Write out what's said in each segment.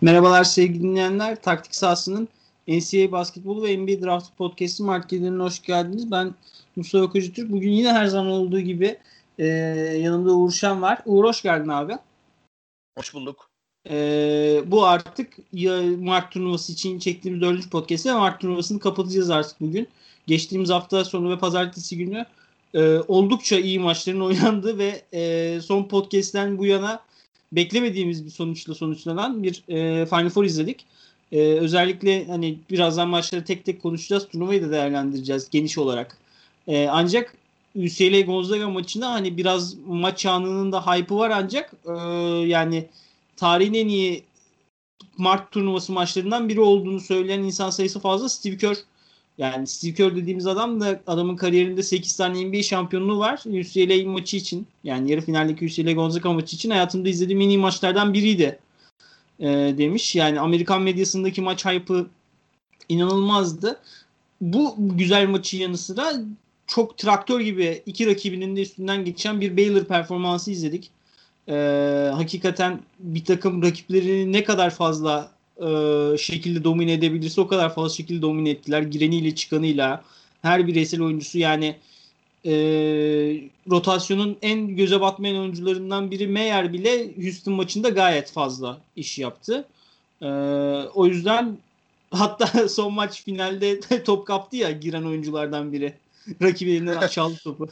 Merhabalar sevgili dinleyenler. Taktik sahasının NCAA basketbolu ve NBA draft podcast'ı markelerine hoş geldiniz. Ben Mustafa Koca Bugün yine her zaman olduğu gibi e, yanımda Uğur Şen var. Uğur hoş geldin abi. Hoş bulduk. E, bu artık ya Mart turnuvası için çektiğimiz dördüncü podcast ve Mart turnuvasını kapatacağız artık bugün. Geçtiğimiz hafta sonu ve pazartesi günü e, oldukça iyi maçların oynandı ve e, son podcast'ten bu yana beklemediğimiz bir sonuçla sonuçlanan bir e, Final Four izledik. E, özellikle hani birazdan maçları tek tek konuşacağız. Turnuvayı da değerlendireceğiz geniş olarak. E, ancak UCLA Gonzaga maçında hani biraz maç anının da hype'ı var ancak e, yani tarihin en iyi Mart turnuvası maçlarından biri olduğunu söyleyen insan sayısı fazla. Steve Kerr yani Steve Kerr dediğimiz adam da adamın kariyerinde 8 tane NBA şampiyonluğu var. UCLA maçı için yani yarı finaldeki UCLA Gonzaga maçı için hayatımda izlediğim en iyi maçlardan biriydi e, demiş. Yani Amerikan medyasındaki maç hype'ı inanılmazdı. Bu güzel maçı yanı sıra çok traktör gibi iki rakibinin de üstünden geçen bir Baylor performansı izledik. Ee, hakikaten bir takım rakiplerini ne kadar fazla e, şekilde domine edebilirse o kadar fazla şekilde domine ettiler. Gireniyle çıkanıyla her bireysel oyuncusu yani e, rotasyonun en göze batmayan oyuncularından biri Meyer bile Houston maçında gayet fazla iş yaptı. E, o yüzden hatta son maç finalde top kaptı ya giren oyunculardan biri. Rakibinden çaldı topu.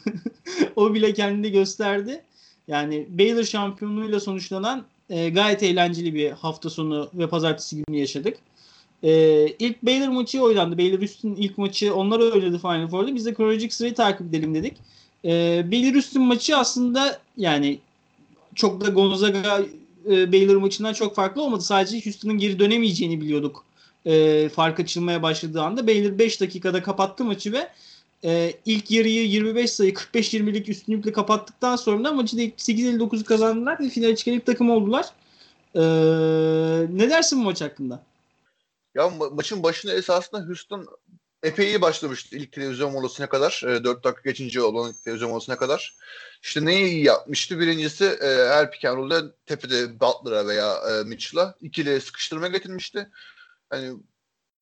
o bile kendini gösterdi. Yani Baylor şampiyonluğuyla sonuçlanan e, gayet eğlenceli bir hafta sonu ve pazartesi günü yaşadık. E, ilk Baylor maçı oynandı. Baylor üstün ilk maçı onlar oynadı Final Four'da. Biz de kronolojik sırayı takip edelim dedik. E, Baylor üstün maçı aslında yani çok da Gonzaga e, Baylor maçından çok farklı olmadı. Sadece Houston'ın geri dönemeyeceğini biliyorduk. E, fark açılmaya başladığı anda. Baylor 5 dakikada kapattı maçı ve e, ilk yarıyı 25 sayı 45-20'lik üstünlükle kapattıktan sonra maçı da 8-59'u kazandılar ve finale çıkan ilk takım oldular. E, ne dersin bu maç hakkında? Ya ma- maçın başında esasında Houston epey iyi başlamıştı ilk televizyon molasına kadar. E, 4 dakika geçince olan televizyon molasına kadar. İşte neyi iyi yapmıştı? Birincisi e, her pick and tepede Butler'a veya e, Mitchell'a ikili sıkıştırma getirmişti. Hani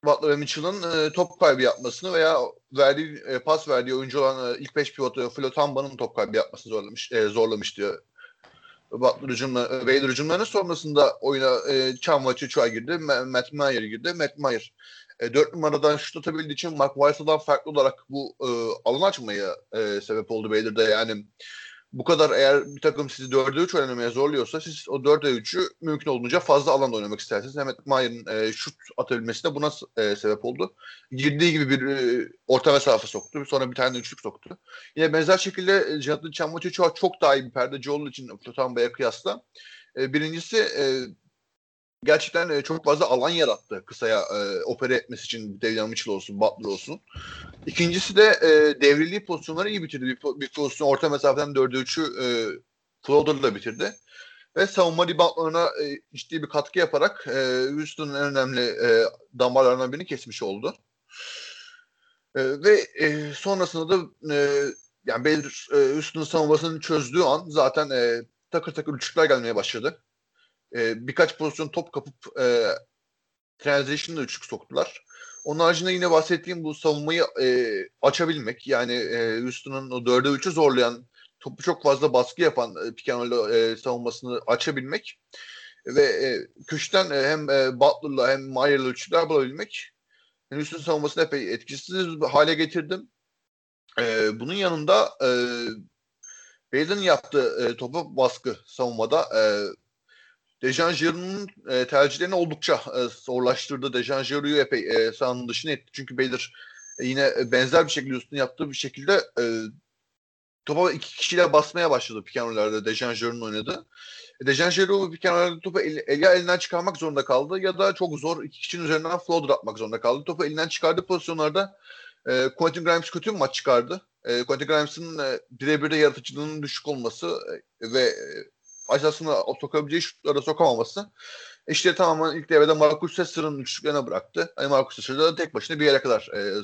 Butler ve Mitchell'ın e, top kaybı yapmasını veya verdiği e, pas verdiği oyuncu olan e, ilk 5 pivotu Flotamba'nın top kaybı yapmasını zorlamış e, zorlamış diyor. Butler hücumla, e, Baylor hücumlarının sonrasında oyuna e, Cam Çuğa girdi. Matt Meyer girdi. Matt Meyer e, 4 numaradan şut atabildiği için Mark Weiss'dan farklı olarak bu e, alan açmaya e, sebep oldu Baylor'da. Yani bu kadar eğer bir takım sizi 4'e 3 oynamaya zorluyorsa siz o 4'e 3'ü mümkün olduğunca fazla alanda oynamak istersiniz. Mehmet Mayer'in e, şut atabilmesi de buna e, sebep oldu. Girdiği gibi bir e, orta mesafe soktu. Sonra bir tane üçlük soktu. Yine benzer şekilde e, Jonathan Çambaçı çok, daha iyi bir perdeci olduğu için Flotamba'ya kıyasla. E, birincisi e, gerçekten e, çok fazla alan yarattı kısaya e, opera etmesi için Davion Mitchell olsun, Butler olsun. İkincisi de e, devriliği pozisyonları iyi bitirdi. Bir, bir pozisyon orta mesafeden 4'e 3'ü e, floater'la bitirdi. Ve savunma reboundlarına e, ciddi bir katkı yaparak e, Houston'un en önemli e, damarlarından birini kesmiş oldu. E, ve e, sonrasında da e, yani Baylor e, Houston'un savunmasını çözdüğü an zaten e, takır takır üçlükler gelmeye başladı e, birkaç pozisyon top kapıp e, transition'da üçlük soktular. Onun haricinde yine bahsettiğim bu savunmayı e, açabilmek yani e, Houston'un o 4'e 3'ü zorlayan topu çok fazla baskı yapan e, Picano'yla e, savunmasını açabilmek ve e, köşeden e, hem e, Butler'la hem Mayer'la üçlükler bulabilmek yani Houston savunmasını epey etkisiz hale getirdim. E, bunun yanında e, Baylor'ın yaptığı e, topu baskı savunmada e, Dejan Giroud'un e, tercihlerini oldukça e, zorlaştırdı. Dejan Giroud'u epey e, sahanın dışına etti. Çünkü Baylor e, yine benzer bir şekilde üstüne yaptığı bir şekilde e, topa iki kişiyle basmaya başladı pikanolarda Dejan Giroud'un oynadı. E, Dejan Giroud pikanolarda topu el, el, elinden çıkarmak zorunda kaldı ya da çok zor iki kişinin üzerinden floater atmak zorunda kaldı. Topu elinden çıkardığı pozisyonlarda e, Quentin Grimes kötü bir maç çıkardı. E, Quentin Grimes'in e, birebir de yaratıcılığının düşük olması e, ve e, aşağısına sokabileceği şutlara sokamaması işte tamamen ilk devrede Marcus Sesser'ın üçlüklerine bıraktı. Hani Marcus Sesser de tek başına bir yere kadar e,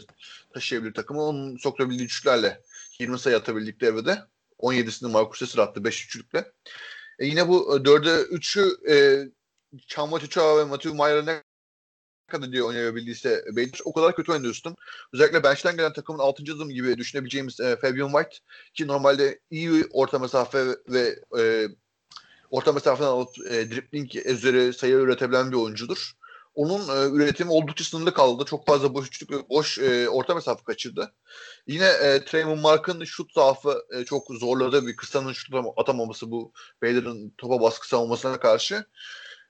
taşıyabilir takımı. Onun sokabildiği üçlüklerle 20 sayı atabildik devrede. 17'sini Marcus Sesser attı 5 üçlükle. E yine bu 4'e 3'ü e, Çamba Çuçağa ve Matthew Mayer'a ne kadar diye oynayabildiyse Baylor o kadar kötü oynadı Houston. Özellikle bench'ten gelen takımın 6. adım gibi düşünebileceğimiz e, Fabian White ki normalde iyi orta mesafe ve e, orta mesafeden alıp e, dribbling üzeri sayı üretebilen bir oyuncudur. Onun e, üretimi oldukça sınırlı kaldı. Çok fazla boş üçlük, boş e, orta mesafe kaçırdı. Yine e, Trayvon Mark'ın şut zaafı e, çok zorladı. Bir kısanın şut atamaması bu Baylor'ın topa baskı savunmasına karşı.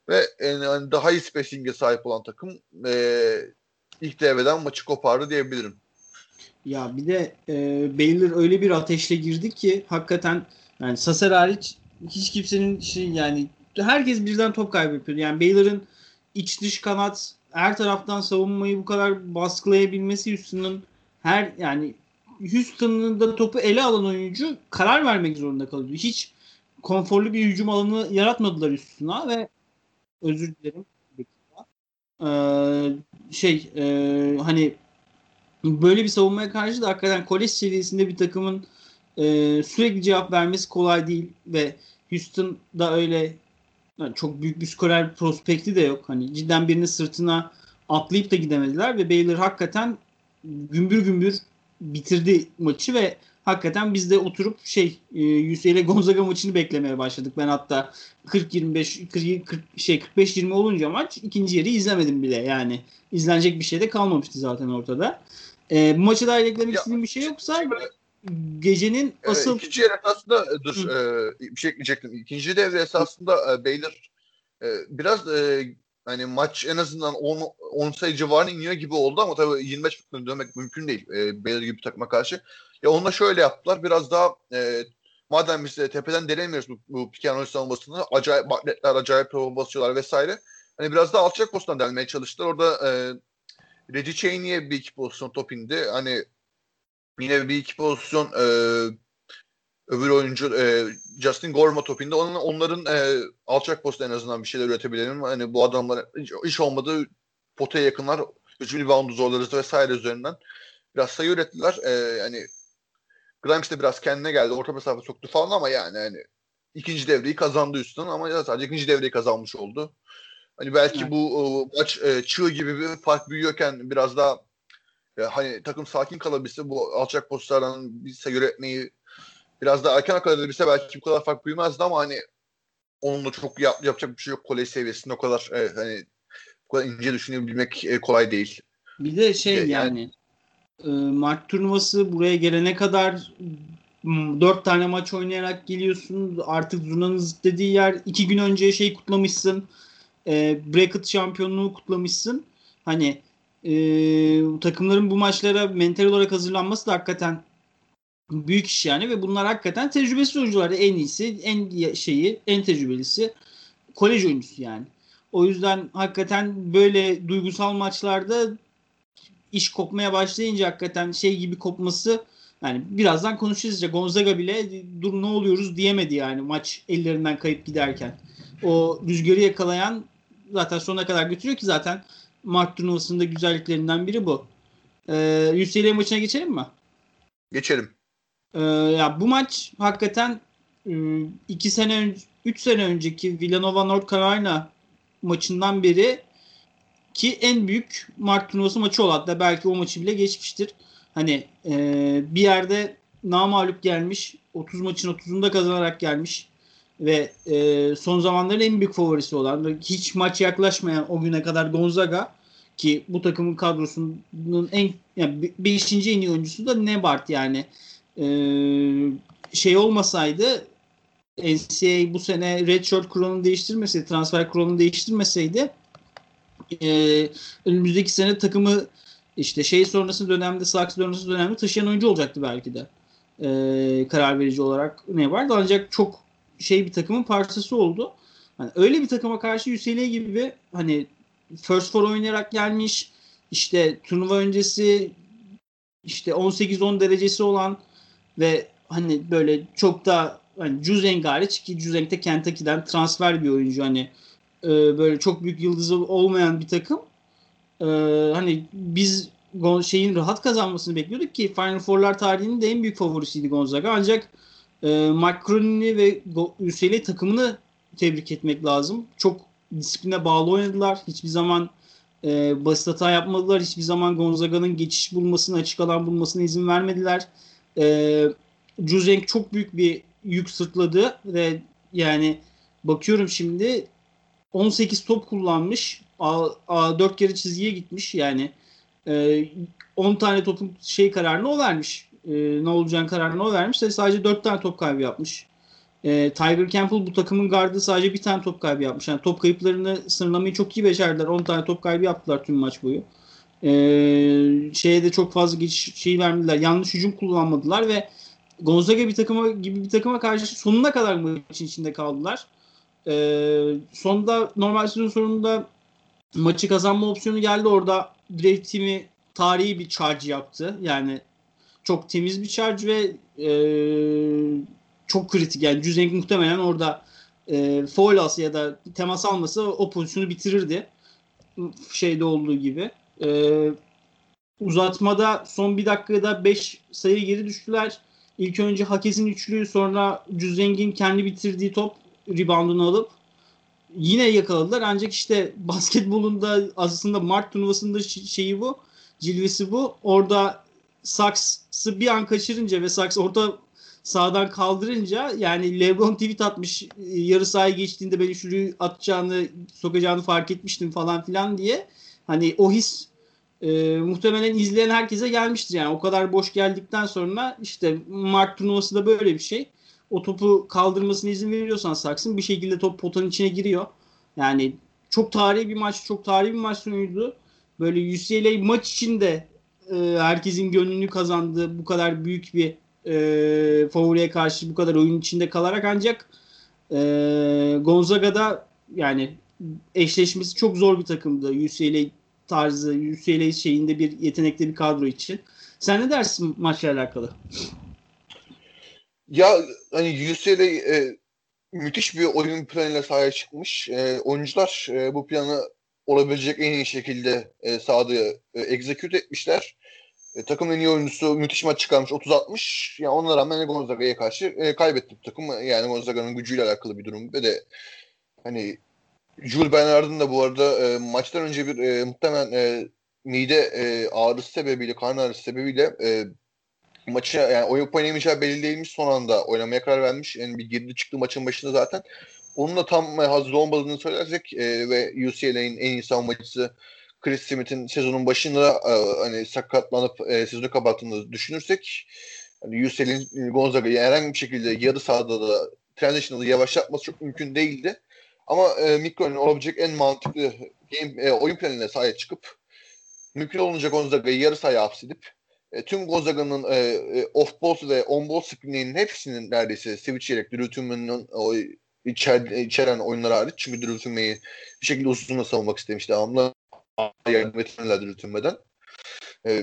Ve yani daha iyi spacing'e sahip olan takım e, ilk devreden maçı kopardı diyebilirim. Ya bir de e, Baylor öyle bir ateşle girdi ki hakikaten yani Saser hariç hiç kimsenin şey yani herkes birden top kaybediyor. Yani Baylor'ın iç dış kanat her taraftan savunmayı bu kadar baskılayabilmesi Houston'ın her yani Houston'ın da topu ele alan oyuncu karar vermek zorunda kalıyor. Hiç konforlu bir hücum alanı yaratmadılar Houston'a ve özür dilerim. Ee, şey e, hani böyle bir savunmaya karşı da hakikaten kolej seviyesinde bir takımın e, sürekli cevap vermesi kolay değil ve Houston'da öyle yani çok büyük bir skorer prospekti de yok. Hani cidden birini sırtına atlayıp da gidemediler ve Baylor hakikaten gümbür gümbür bitirdi maçı ve hakikaten biz de oturup şey e, UCLA Gonzaga maçını beklemeye başladık. Ben hatta 40-25 40, şey 45-20 olunca maç ikinci yeri izlemedim bile. Yani izlenecek bir şey de kalmamıştı zaten ortada. E, bu maçı da eklemek istediğim bir şey yoksa gecenin asıl... Evet, ikinci yarı esasında e, dur e, bir şey ekleyecektim. İkinci devre esasında e, Baylor e, biraz e, hani maç en azından 10, 10 sayı civarına iniyor gibi oldu ama tabii 25 futboluna dönmek mümkün değil e, Baylor gibi bir takıma karşı. Ya onunla şöyle yaptılar. Biraz daha e, madem biz de tepeden denemiyoruz bu, bu Pikano savunmasını acayip atletler, acayip topa basıyorlar vesaire. Hani biraz daha alçak pozisyondan delmeye çalıştılar. Orada e, Reggie Cheney'e bir iki pozisyon top indi. Hani yine bir iki pozisyon e, öbür oyuncu e, Justin Gorma topinde onun, onların e, alçak posta en azından bir şeyler üretebilelim. Hani bu adamlar hiç, hiç olmadı potaya yakınlar hücum reboundu zorlarız vesaire üzerinden biraz sayı ürettiler. E, yani Grimes de biraz kendine geldi. Orta mesafe soktu falan ama yani hani ikinci devreyi kazandı üstünden ama sadece ikinci devreyi kazanmış oldu. Hani belki evet. bu o, maç e, çığ gibi bir fark büyüyorken biraz daha e, hani takım sakin kalabilse bu alçak postlardan bir sayı üretmeyi biraz daha erken akalabilse belki bu kadar fark büyümezdi ama hani onunla çok yap, yapacak bir şey yok kolej seviyesinde o kadar e, hani bu kadar ince düşünebilmek e, kolay değil. Bir de şey yani, yani e, Mart turnuvası buraya gelene kadar dört tane maç oynayarak geliyorsun. Artık Zuna'nın dediği yer iki gün önce şey kutlamışsın. E, bracket şampiyonluğu kutlamışsın. Hani e, takımların bu maçlara mental olarak hazırlanması da hakikaten büyük iş yani ve bunlar hakikaten tecrübesiz oyuncular. En iyisi, en şeyi, en tecrübelisi kolej oyuncusu yani. O yüzden hakikaten böyle duygusal maçlarda iş kopmaya başlayınca hakikaten şey gibi kopması yani birazdan konuşacağız işte Gonzaga bile dur ne oluyoruz diyemedi yani maç ellerinden kayıp giderken. O rüzgarı yakalayan zaten sonuna kadar götürüyor ki zaten Mart turnuvasında güzelliklerinden biri bu. Ee, UCLA maçına geçelim mi? Geçelim. Ee, ya bu maç hakikaten e, iki sene önce, üç sene önceki Villanova North Carolina maçından beri ki en büyük Mart turnuvası maçı olan da belki o maçı bile geçmiştir. Hani e, bir yerde namalup gelmiş 30 maçın 30'unda kazanarak gelmiş ve e, son zamanların en büyük favorisi olan hiç maç yaklaşmayan o güne kadar Gonzaga ki bu takımın kadrosunun en yani 5. en iyi oyuncusu da Nebart yani e, şey olmasaydı NCAA bu sene redshirt kuralını değiştirmeseydi transfer kuralını değiştirmeseydi e, önümüzdeki sene takımı işte şey sonrası dönemde Saks sonrası dönemde taşıyan oyuncu olacaktı belki de. E, karar verici olarak ne vardı ancak çok şey bir takımın parçası oldu. Hani öyle bir takıma karşı UCLA gibi hani first four oynayarak gelmiş. İşte turnuva öncesi işte 18-10 derecesi olan ve hani böyle çok da hani Juzeng hariç ki Juzeng de Kentucky'den transfer bir oyuncu. Hani e, böyle çok büyük yıldızı olmayan bir takım. E, hani biz şeyin rahat kazanmasını bekliyorduk ki Final Four'lar tarihinin de en büyük favorisiydi Gonzaga. Ancak e, Mike ve UCLA takımını tebrik etmek lazım. Çok disipline bağlı oynadılar. Hiçbir zaman e, basit hata yapmadılar. Hiçbir zaman Gonzaga'nın geçiş bulmasını, açık alan bulmasına izin vermediler. E, Juzenk çok büyük bir yük sırtladı ve yani bakıyorum şimdi 18 top kullanmış. A, A, 4 kere çizgiye gitmiş yani. E, 10 tane topun şey kararını o vermiş. E, ne olacağını kararını o vermiş. Ve sadece 4 tane top kaybı yapmış. E, Tiger Campbell bu takımın gardı sadece bir tane top kaybı yapmış. Yani top kayıplarını sınırlamayı çok iyi becerdiler. 10 tane top kaybı yaptılar tüm maç boyu. E, şeye de çok fazla geçiş şey vermediler. Yanlış hücum kullanmadılar ve Gonzaga bir takıma gibi bir takıma karşı sonuna kadar maçın içinde kaldılar. E, sonunda normal sezon sonunda maçı kazanma opsiyonu geldi. Orada Draft Team'i tarihi bir charge yaptı. Yani çok temiz bir charge ve e, çok kritik. Yani Cüzenk muhtemelen orada e, foul alsa ya da temas almasa o pozisyonu bitirirdi. Şeyde olduğu gibi. E, uzatmada son bir dakikada 5 sayı geri düştüler. İlk önce Hakes'in üçlüğü sonra Cüzeng'in kendi bitirdiği top reboundunu alıp yine yakaladılar. Ancak işte basketbolun da aslında Mart turnuvasında şeyi bu. Cilvesi bu. Orada Saks'ı bir an kaçırınca ve Saks orta sağdan kaldırınca yani LeBron tweet atmış yarı sahaya geçtiğinde ben şurayı atacağını sokacağını fark etmiştim falan filan diye. Hani o his e, muhtemelen izleyen herkese gelmiştir yani o kadar boş geldikten sonra işte Mart turnuvası da böyle bir şey. O topu kaldırmasına izin veriyorsan Saks'ın bir şekilde top potanın içine giriyor. Yani çok tarihi bir maç, çok tarihi bir maç sonuydu. Böyle UCLA maç içinde e, herkesin gönlünü kazandığı bu kadar büyük bir e, favoriye karşı bu kadar oyun içinde kalarak ancak e, Gonzaga'da yani eşleşmesi çok zor bir takımdı. UCLA tarzı, UCLA şeyinde bir yetenekli bir kadro için. Sen ne dersin maçla alakalı? Ya hani UCLA e, müthiş bir oyun planıyla sahaya çıkmış. E, oyuncular e, bu planı olabilecek en iyi şekilde e, sahada e, execute etmişler. E, takımın en iyi oyuncusu müthiş maç çıkarmış 30-60. Yani ona rağmen Gonzaga'ya karşı e, kaybetti takım. Yani Gonzaga'nın gücüyle alakalı bir durum. Ve de hani Jules Bernard'ın da bu arada e, maçtan önce bir e, muhtemelen e, mide e, ağrısı sebebiyle, karın ağrısı sebebiyle e, maça yani oyun oynamayacağı belli değilmiş. Son anda oynamaya karar vermiş. Yani bir girdi çıktı maçın başında zaten. Onun da tam hazır olmadığını söylersek e, ve UCLA'nin en iyi savunmacısı Chris Smith'in sezonun başında e, hani sakatlanıp e, sezonu kapattığını düşünürsek hani UCLA'nin Gonzaga'yı herhangi bir şekilde yarı sahada da transition'da yavaşlatması çok mümkün değildi. Ama e, Mikro'nun olabilecek en mantıklı game, e, oyun planına sahaya çıkıp mümkün olunca Gonzaga'yı yarı sahaya hapsedip e, tüm Gonzaga'nın e, e, off-ball ve on-ball screenlerinin hepsinin neredeyse switch yiyerek Drew Tillman'ın o içer, içeren oyunlar hariç. Çünkü Drew bir şekilde uzunla savunmak istemiş devamlı yardım etmeler dürütülmeden. E,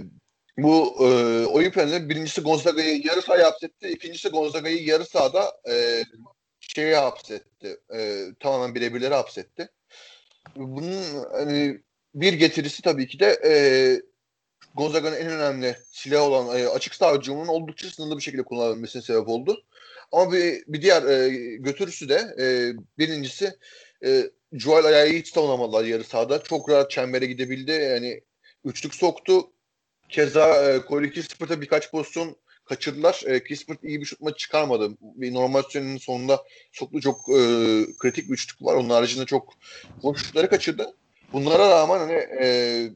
bu e, oyun planı birincisi Gonzaga'yı yarı sahaya hapsetti. ikincisi Gonzaga'yı yarı sahada e, şeye hapsetti. E, tamamen birebirleri hapsetti. Bunun hani, bir getirisi tabii ki de e, Gonzaga'nın en önemli silah olan e, açık hücumunun oldukça sınırlı bir şekilde kullanılmasına sebep oldu. Ama bir, bir diğer e, götürüsü de e, birincisi e, Joel ayağı hiç savunamadılar yarı sahada. Çok rahat çembere gidebildi. Yani üçlük soktu. Keza e, Corey Kispert'a birkaç pozisyon kaçırdılar. E, Kispert iyi bir şut maçı çıkarmadı. Bir normal sürenin sonunda soktu çok e, kritik bir üçlük var. Onun haricinde çok hoş şutları kaçırdı. Bunlara rağmen hani e,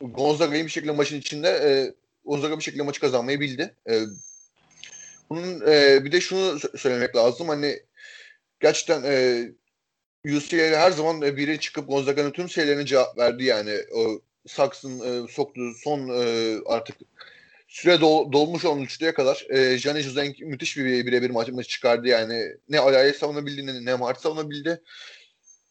Gonzaga'yı bir şekilde maçın içinde e, Gonzaga bir şekilde maçı kazanmayı bildi. E, bunun e, bir de şunu söylemek lazım. Hani gerçekten e, UCLA her zaman biri çıkıp Gonzaga'nın tüm şeylerine cevap verdi yani. O Saks'ın e, soktuğu son e, artık süre dol, dolmuş olan üçlüye kadar e, Jani Juzenk müthiş bir birebir maç, maçı çıkardı yani. Ne ayağı savunabildi ne, ne Mart savunabildi.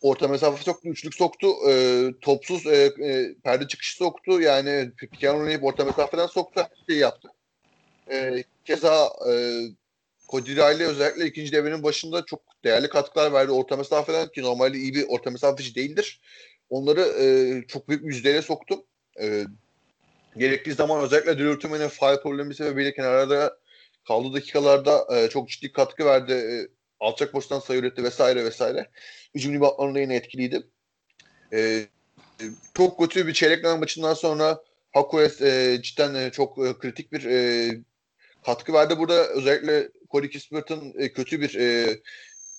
Orta mesafe soktu, üçlük soktu. E, topsuz e, e, perde çıkışı soktu. Yani piken oynayıp orta mesafeden soktu. Her şeyi yaptı. E, keza e, Riley özellikle ikinci devrenin başında çok değerli katkılar verdi orta mesafeden ki normalde iyi bir orta mesafeci değildir. Onları e, çok büyük yüzdeyle soktu. E, gerektiği zaman özellikle Timon'un faal problemi sebebiyle kenarlarda kaldığı dakikalarda e, çok ciddi katkı verdi. E, alçak boştan sayı üretti vesaire vesaire. Hücum ribatlarında yine etkiliydi. e, çok kötü bir çeyrek maçından sonra Hakues e, cidden e, çok e, kritik bir e, katkı verdi. Burada özellikle Corey Kispert'ın e, kötü bir e,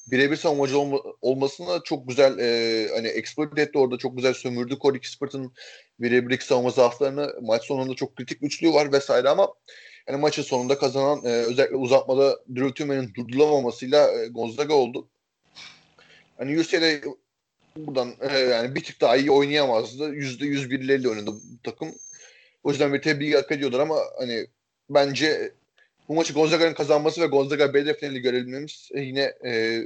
birebir savunmacı olma, olmasına çok güzel e, hani exploit etti orada çok güzel sömürdü Corey Kispert'ın birebir savunma zaaflarını maç sonunda çok kritik üçlüğü var vesaire ama yani maçın sonunda kazanan e, özellikle uzatmada Drew Timmy'nin durdurulamamasıyla e, Gonzaga oldu. Hani UCLA buradan e, yani bir tık daha iyi oynayamazdı. Yüzde yüz birileriyle oynadı bu takım. O yüzden bir tebrik hak ediyorlar ama hani bence bu maçı Gonzaga'nın kazanması ve Gonzaga BD finali görebilmemiz e, yine e,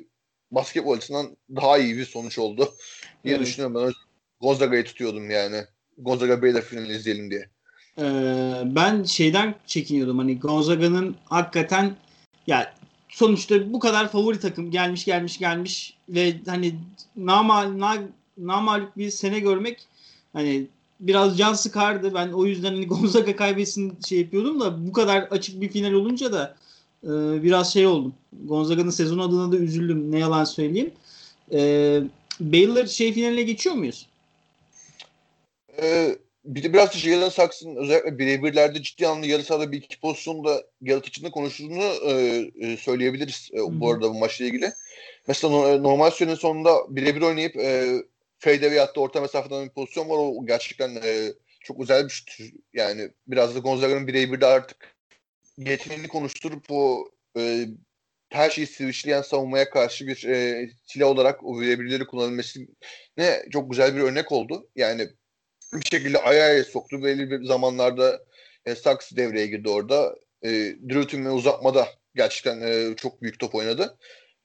basketbol açısından daha iyi bir sonuç oldu diye evet. düşünüyorum. Ben Gonzaga'yı tutuyordum yani. Gonzaga BD finali izleyelim diye. Ee, ben şeyden çekiniyordum hani Gonzaga'nın hakikaten ya sonuçta bu kadar favori takım gelmiş gelmiş gelmiş ve hani nama, na, namalip bir sene görmek hani biraz can sıkardı. Ben o yüzden hani Gonzaga kaybetsin şey yapıyordum da bu kadar açık bir final olunca da e, biraz şey oldum. Gonzaga'nın sezon adına da üzüldüm. Ne yalan söyleyeyim. E, Baylor şey finaline geçiyor muyuz? Ee, bir de biraz da Jalen Saks'ın özellikle birebirlerde ciddi anlamda yarı sahada bir iki pozisyonda yaratıcılığını konuştuğunu e, e, söyleyebiliriz e, bu arada bu maçla ilgili. Mesela e, normal sürenin sonunda birebir oynayıp e, fade veya da orta mesafeden bir pozisyon var. O gerçekten e, çok özel bir şut. Yani biraz da Gonzaga'nın birebir de artık yeteneğini konuşturup o e, her şeyi switchleyen savunmaya karşı bir e, silah olarak o birebirleri kullanılması ne çok güzel bir örnek oldu. Yani bir şekilde ayağa soktu. Belli bir zamanlarda e, Saks devreye girdi orada. E, Drew ve uzatmada gerçekten e, çok büyük top oynadı.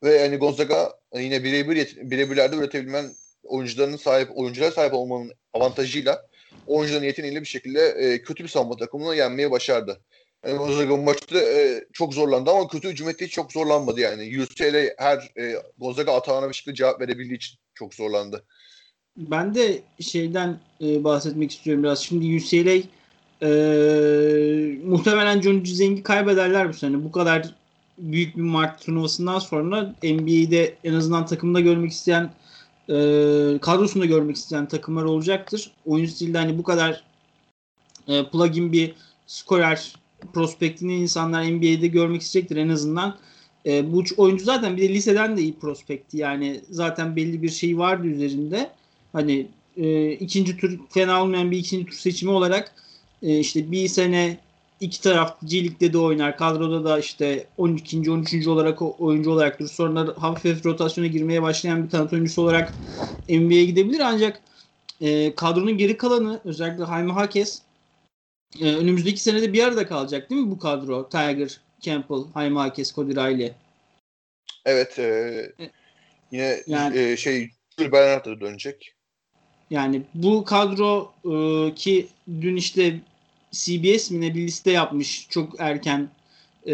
Ve yani Gonzaga yine birebir birebirlerde üretebilmen oyuncularının sahip oyunculara sahip olmanın avantajıyla oyuncuların yeteneğiyle bir şekilde e, kötü bir savunma takımını yenmeyi başardı. Yani Gonzaga maçta e, çok zorlandı ama kötü hücum ettiği çok zorlanmadı yani. UCLA her e, Gonzaga atağına bir şekilde cevap verebildiği için çok zorlandı. Ben de şeyden e, bahsetmek istiyorum biraz. Şimdi UCLA e, muhtemelen John Zengi kaybederler bu sene. Bu kadar büyük bir Mart turnuvasından sonra NBA'de en azından takımda görmek isteyen e, kadrosunda görmek isteyen takımlar olacaktır. Oyun stilde hani bu kadar e, plugin bir skorer prospektini insanlar NBA'de görmek isteyecektir en azından. E, bu oyuncu zaten bir de liseden de iyi prospekti. Yani zaten belli bir şey vardı üzerinde. Hani e, ikinci tur fena olmayan bir ikinci tur seçimi olarak e, işte bir sene iki taraf G Lig'de de oynar. Kadroda da işte 12. 13. olarak oyuncu olarak durur. Sonra hafif hafif rotasyona girmeye başlayan bir kanat oyuncusu olarak NBA'ye gidebilir. Ancak e, kadronun geri kalanı özellikle Jaime Hakes e, önümüzdeki senede bir arada kalacak değil mi bu kadro? Tiger, Campbell, Jaime Hakes, Cody Riley. Evet. E, e yine yani, e, şey Jules Bernard da dönecek. Yani bu kadro e, ki dün işte CBS mi ne bir liste yapmış çok erken e,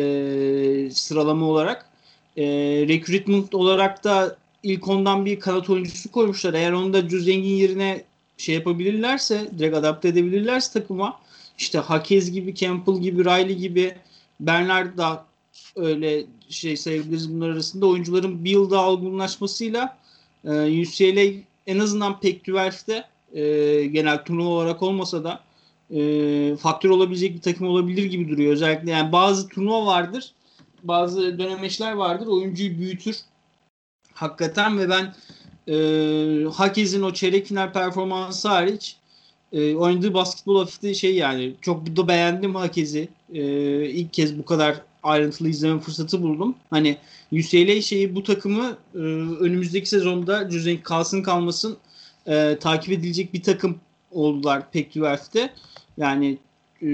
sıralama olarak. E, recruitment olarak da ilk ondan bir kanat oyuncusu koymuşlar. Eğer onu da Cüzengin yerine şey yapabilirlerse, direkt adapte edebilirlerse takıma işte Hakez gibi, Campbell gibi, Riley gibi Bernard da öyle şey sayabiliriz bunlar arasında. Oyuncuların bir yılda olgunlaşmasıyla e, UCLA en azından Pac-12'de e, genel turnuva olarak olmasa da e, faktör olabilecek bir takım olabilir gibi duruyor. Özellikle yani bazı turnuva vardır. Bazı dönemeçler vardır. Oyuncuyu büyütür. Hakikaten ve ben e, Hakiz'in o çeyrek final performansı hariç e, oynadığı basketbol hafifte şey yani çok da beğendim Hakiz'i. E, ilk kez bu kadar ayrıntılı izleme fırsatı buldum. Hani UCLA şeyi bu takımı e, önümüzdeki sezonda Cüzenk kalsın kalmasın e, takip edilecek bir takım oldular pek UF'de. Yani e,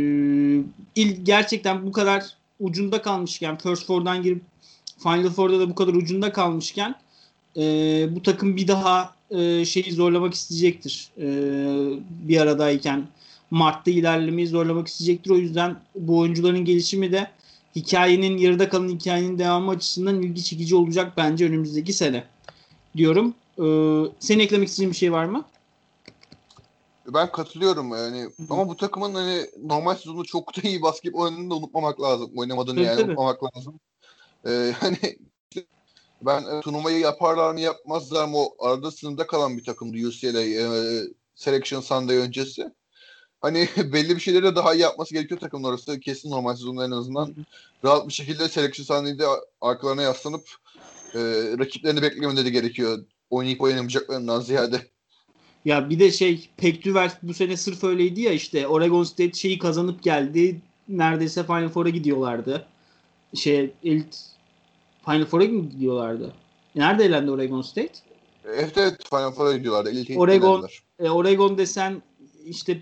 il gerçekten bu kadar ucunda kalmışken First Four'dan girip Final Four'da da bu kadar ucunda kalmışken e, bu takım bir daha e, şeyi zorlamak isteyecektir. E, bir aradayken Mart'ta ilerlemeyi zorlamak isteyecektir. O yüzden bu oyuncuların gelişimi de hikayenin yarıda kalan hikayenin devamı açısından ilgi çekici olacak bence önümüzdeki sene diyorum. Ee, senin eklemek istediğin bir şey var mı? Ben katılıyorum yani Hı-hı. ama bu takımın hani normal sezonda çok da iyi basketbol oynadığını da unutmamak lazım. Oynamadığını tabii, yani tabii. unutmamak lazım. Ee, hani ben e, turnuvayı yaparlar mı yapmazlar mı o arada sınırda kalan bir takımdı UCLA e, Selection Sunday öncesi. Hani belli bir şeyleri daha iyi yapması gerekiyor takımın orası. Kesin normal sezonda en azından rahat bir şekilde Selection Sunday'de arkalarına yaslanıp e, rakiplerini beklemeleri gerekiyor. Oynayıp oynamayacaklarından ziyade. Ya bir de şey Pektuvel bu sene sırf öyleydi ya işte Oregon State şeyi kazanıp geldi. Neredeyse Final Four'a gidiyorlardı. Şey elit Final Four'a mı gidiyorlardı? Nerede elendi Oregon State? Evet evet Final Four'a gidiyorlardı. Elite Oregon, e, Oregon desen işte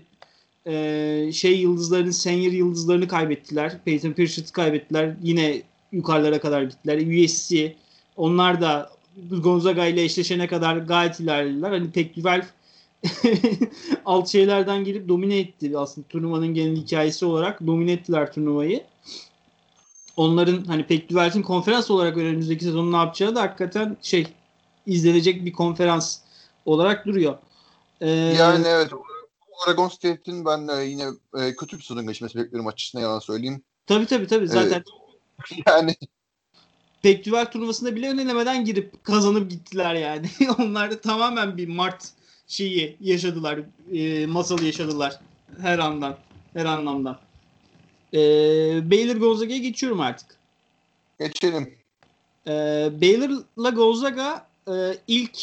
e, şey yıldızlarını, senior yıldızlarını kaybettiler. Peyton Pritchard'ı kaybettiler. Yine yukarılara kadar gittiler. USC onlar da Gonzaga ile eşleşene kadar gayet ilerlediler. Hani Pac-12 alt şeylerden gelip domine etti aslında turnuvanın genel hikayesi olarak domine ettiler turnuvayı. Onların hani Pac-12'in konferans olarak önümüzdeki sezonu ne yapacağı da hakikaten şey izlenecek bir konferans olarak duruyor. Ee, yani evet Oregon State'in ben yine e, kötü bir sezon geçmesi bekliyorum açısından yalan söyleyeyim. Tabii tabii tabii zaten. Ee, yani Pac-12 turnuvasında bile önelemeden girip kazanıp gittiler yani. Onlar da tamamen bir Mart şeyi yaşadılar. E, masalı yaşadılar. Her andan. Her anlamdan. E, Baylor Gonzaga'ya geçiyorum artık. Geçelim. E, Baylor'la Gonzaga e, ilk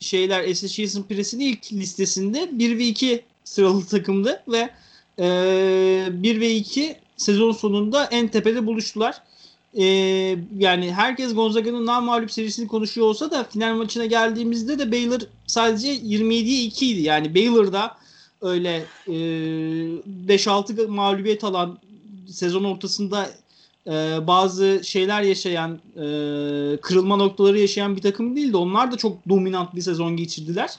şeyler Association Press'in ilk listesinde 1 ve 2 sıralı takımdı ve e, 1 ve 2 sezon sonunda en tepede buluştular. E, yani herkes Gonzaga'nın mağlup serisini konuşuyor olsa da final maçına geldiğimizde de Baylor sadece 27'ye 2 idi. Yani Baylor'da öyle e, 5-6 mağlubiyet alan sezon ortasında e, bazı şeyler yaşayan e, kırılma noktaları yaşayan bir takım değildi. Onlar da çok dominant bir sezon geçirdiler.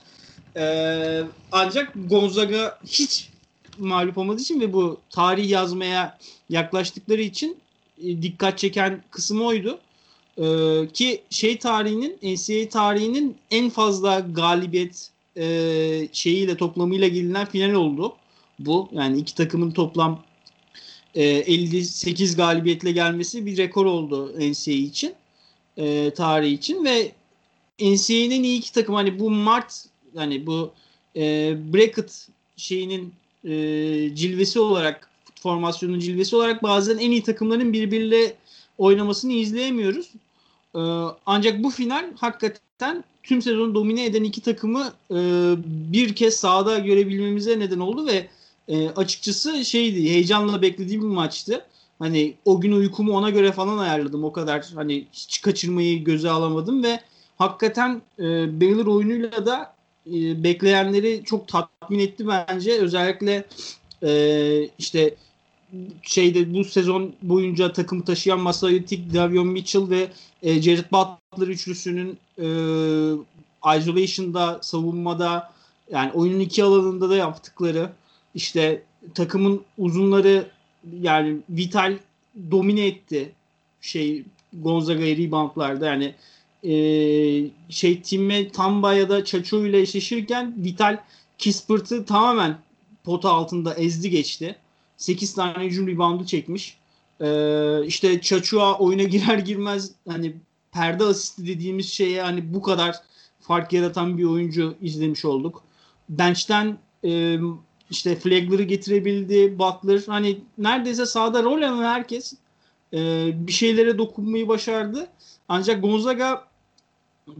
E, ancak Gonzaga hiç mağlup olmadığı için ve bu tarih yazmaya yaklaştıkları için dikkat çeken kısmı oydu. E, ki şey tarihinin NCAA tarihinin en fazla galibiyet e, şeyiyle toplamıyla gelinen final oldu. Bu yani iki takımın toplam e, 58 galibiyetle gelmesi bir rekor oldu NCAA için. E, tarihi için ve NCAA'nin iyi iki takım hani bu Mart hani bu e, bracket şeyinin e, cilvesi olarak formasyonun cilvesi olarak bazen en iyi takımların birbiriyle oynamasını izleyemiyoruz. E, ancak bu final hakikaten tüm sezonu domine eden iki takımı e, bir kez sahada görebilmemize neden oldu ve e, açıkçası şeydi heyecanla beklediğim bir maçtı. Hani o gün uykumu ona göre falan ayarladım. O kadar hani hiç kaçırmayı göze alamadım ve hakikaten e, Baylor oyunuyla da e, bekleyenleri çok tatmin etti bence. Özellikle işte şeyde bu sezon boyunca takım taşıyan Masai Tik, Davion Mitchell ve e, Jared Butler üçlüsünün e, isolation'da, savunmada yani oyunun iki alanında da yaptıkları işte takımın uzunları yani Vital domine etti şey Gonzaga'yı reboundlarda yani e, şey Timme Tamba ya da Chacho ile eşleşirken Vital Kispert'ı tamamen pota altında ezdi geçti. 8 tane hücum reboundu çekmiş. Ee, işte Çaçua oyuna girer girmez hani perde asisti dediğimiz şeye hani bu kadar fark yaratan bir oyuncu izlemiş olduk. Bench'ten e, işte Flagler'ı getirebildi. Butler hani neredeyse sahada rol alan herkes e, bir şeylere dokunmayı başardı. Ancak Gonzaga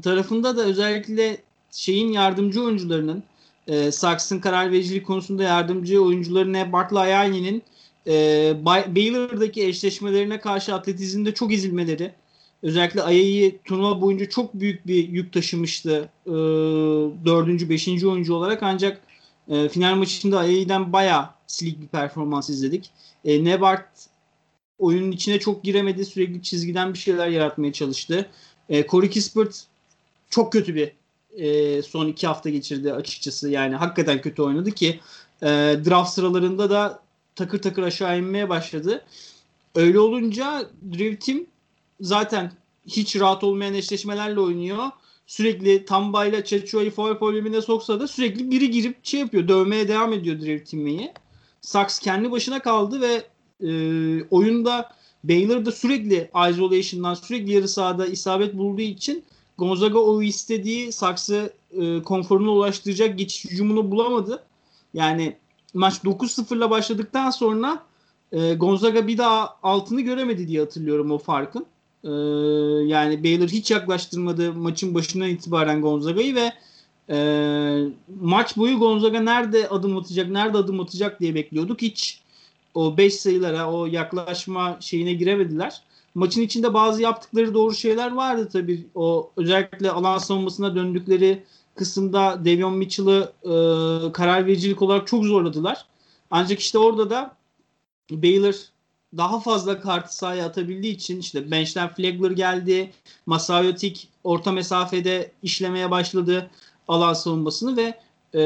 tarafında da özellikle şeyin yardımcı oyuncularının e, Saks'ın karar vericilik konusunda yardımcı oyuncularına Bartla Ayani'nin e, Baylor'daki eşleşmelerine karşı atletizmde çok ezilmeleri özellikle Aya'yı turnuva boyunca çok büyük bir yük taşımıştı e, dördüncü, beşinci oyuncu olarak ancak e, final maçında Aya'dan bayağı silik bir performans izledik. E, Nebart oyunun içine çok giremedi. Sürekli çizgiden bir şeyler yaratmaya çalıştı. E, Corey Kispert çok kötü bir e, son iki hafta geçirdi açıkçası. Yani hakikaten kötü oynadı ki e, draft sıralarında da takır takır aşağı inmeye başladı. Öyle olunca Drew Team zaten hiç rahat olmayan eşleşmelerle oynuyor. Sürekli Tamba ile Çeçua'yı foul problemine soksa da sürekli biri girip şey yapıyor. Dövmeye devam ediyor Drew Team'i. Saks kendi başına kaldı ve e, oyunda Baylor da sürekli isolation'dan sürekli yarı sahada isabet bulduğu için Gonzaga o istediği saksı e, konforuna ulaştıracak geçiş hücumunu bulamadı. Yani maç 9-0'la başladıktan sonra e, Gonzaga bir daha altını göremedi diye hatırlıyorum o farkın. E, yani Baylor hiç yaklaştırmadı maçın başından itibaren Gonzaga'yı ve e, maç boyu Gonzaga nerede adım atacak, nerede adım atacak diye bekliyorduk. Hiç o 5 sayılara, o yaklaşma şeyine giremediler. Maçın içinde bazı yaptıkları doğru şeyler vardı tabii. O özellikle alan savunmasına döndükleri kısımda Devion Mitchell'ı e, karar vericilik olarak çok zorladılar. Ancak işte orada da Baylor daha fazla kartı sahaya atabildiği için işte bench'ten Flagler geldi. Masayotik orta mesafede işlemeye başladı alan savunmasını ve e,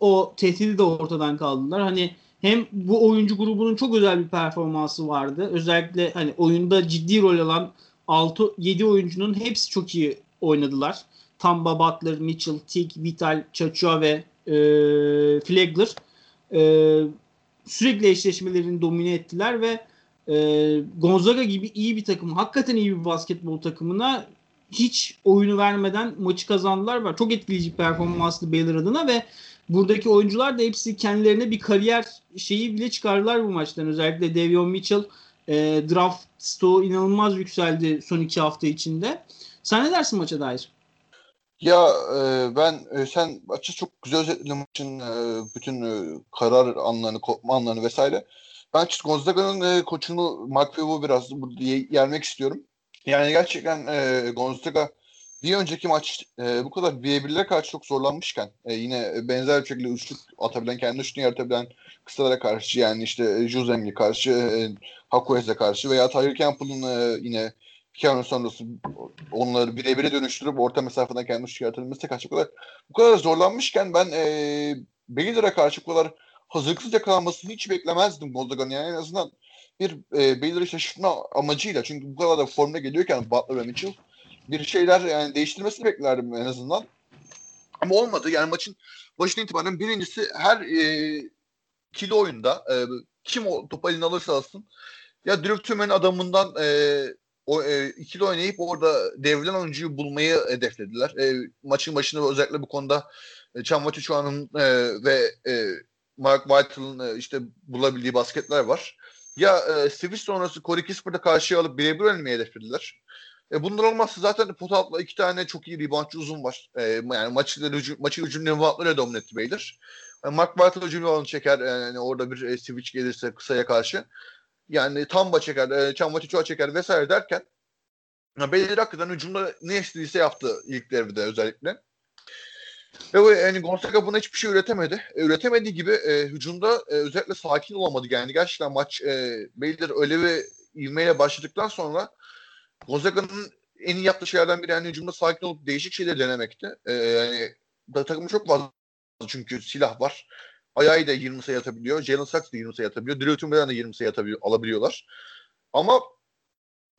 o tehdidi de ortadan kaldılar. Hani hem bu oyuncu grubunun çok özel bir performansı vardı. Özellikle hani oyunda ciddi rol alan 6 7 oyuncunun hepsi çok iyi oynadılar. Tamba, Butler, Mitchell, Tick, Vital, Chachua ve e, Flagler e, sürekli eşleşmelerini domine ettiler ve e, Gonzaga gibi iyi bir takım, hakikaten iyi bir basketbol takımına hiç oyunu vermeden maçı kazandılar. Var. Çok etkileyici performanslı Baylor adına ve buradaki oyuncular da hepsi kendilerine bir kariyer şeyi bile çıkardılar bu maçtan. Özellikle Devion Mitchell e, draft stoğu inanılmaz yükseldi son iki hafta içinde. Sen ne dersin maça dair? Ya e, ben e, sen açı çok güzel özetledin maçın e, bütün e, karar anlarını, kopma anlarını vesaire. Ben Gonzaga'nın e, koçunu Mark Fevo biraz burada yermek istiyorum. Yani gerçekten e, Gonzaga bir önceki maç e, bu kadar birebirlere karşı çok zorlanmışken e, yine benzer bir şekilde üçlük atabilen, kendi üçlüğünü yaratabilen kısalara karşı yani işte Juzem'e karşı, e, Hakuez'e karşı veya Tyler Campbell'ın e, yine Keanu sonrası onları birebire dönüştürüp orta mesafeden kendi üçlük yaratabilmesi karşı bu kadar, bu kadar zorlanmışken ben e, Baylor'a karşı bu kadar hazırlıksız yakalanmasını hiç beklemezdim Goldaga'nın. Yani en azından bir e, Baylor'ı şaşırtma amacıyla çünkü bu kadar da formda geliyorken Butler ve Mitchell bir şeyler yani değiştirmesini beklerdim en azından. Ama olmadı. Yani maçın başına itibaren birincisi her e, kilo oyunda e, kim o topu eline alırsa alsın ya Drew Tümen'in adamından e, o e, ikili oynayıp orada devrilen oyuncuyu bulmayı hedeflediler. E, maçın başında özellikle bu konuda e, Çamvaçı Çuan'ın e, ve e, Mark White'ın e, işte bulabildiği basketler var. Ya e, Swiss sonrası Corey Kisper'da karşıya alıp birebir ölmeyi hedeflediler. E, bunlar olmazsa zaten pot altında iki tane çok iyi reboundçı uzun var. E, yani maçı, maçı hücum reboundlarıyla domine etti Baylor. E, Mark Bartel hücum reboundu çeker. Yani orada bir e, switch gelirse kısaya karşı. Yani Tamba çeker, e, Çambaçı çeker vesaire derken Baylor hakikaten hücumda ne istediyse yaptı ilk devrede özellikle. Ve bu, yani Gonzaga buna hiçbir şey üretemedi. E, üretemediği gibi e, hücumda e, özellikle sakin olamadı. Yani gerçekten maç e, Baylor öyle bir ivmeyle başladıktan sonra Gonzaga'nın en iyi yaptığı şeylerden biri yani hücumda sakin olup değişik şeyler denemekti. Ee, yani da takımı çok fazla çünkü silah var. Ayağı da 20 sayı atabiliyor. Jalen Sachs da 20 sayı atabiliyor. Drew Timberland da 20 sayı atabiliyor, alabiliyorlar. Ama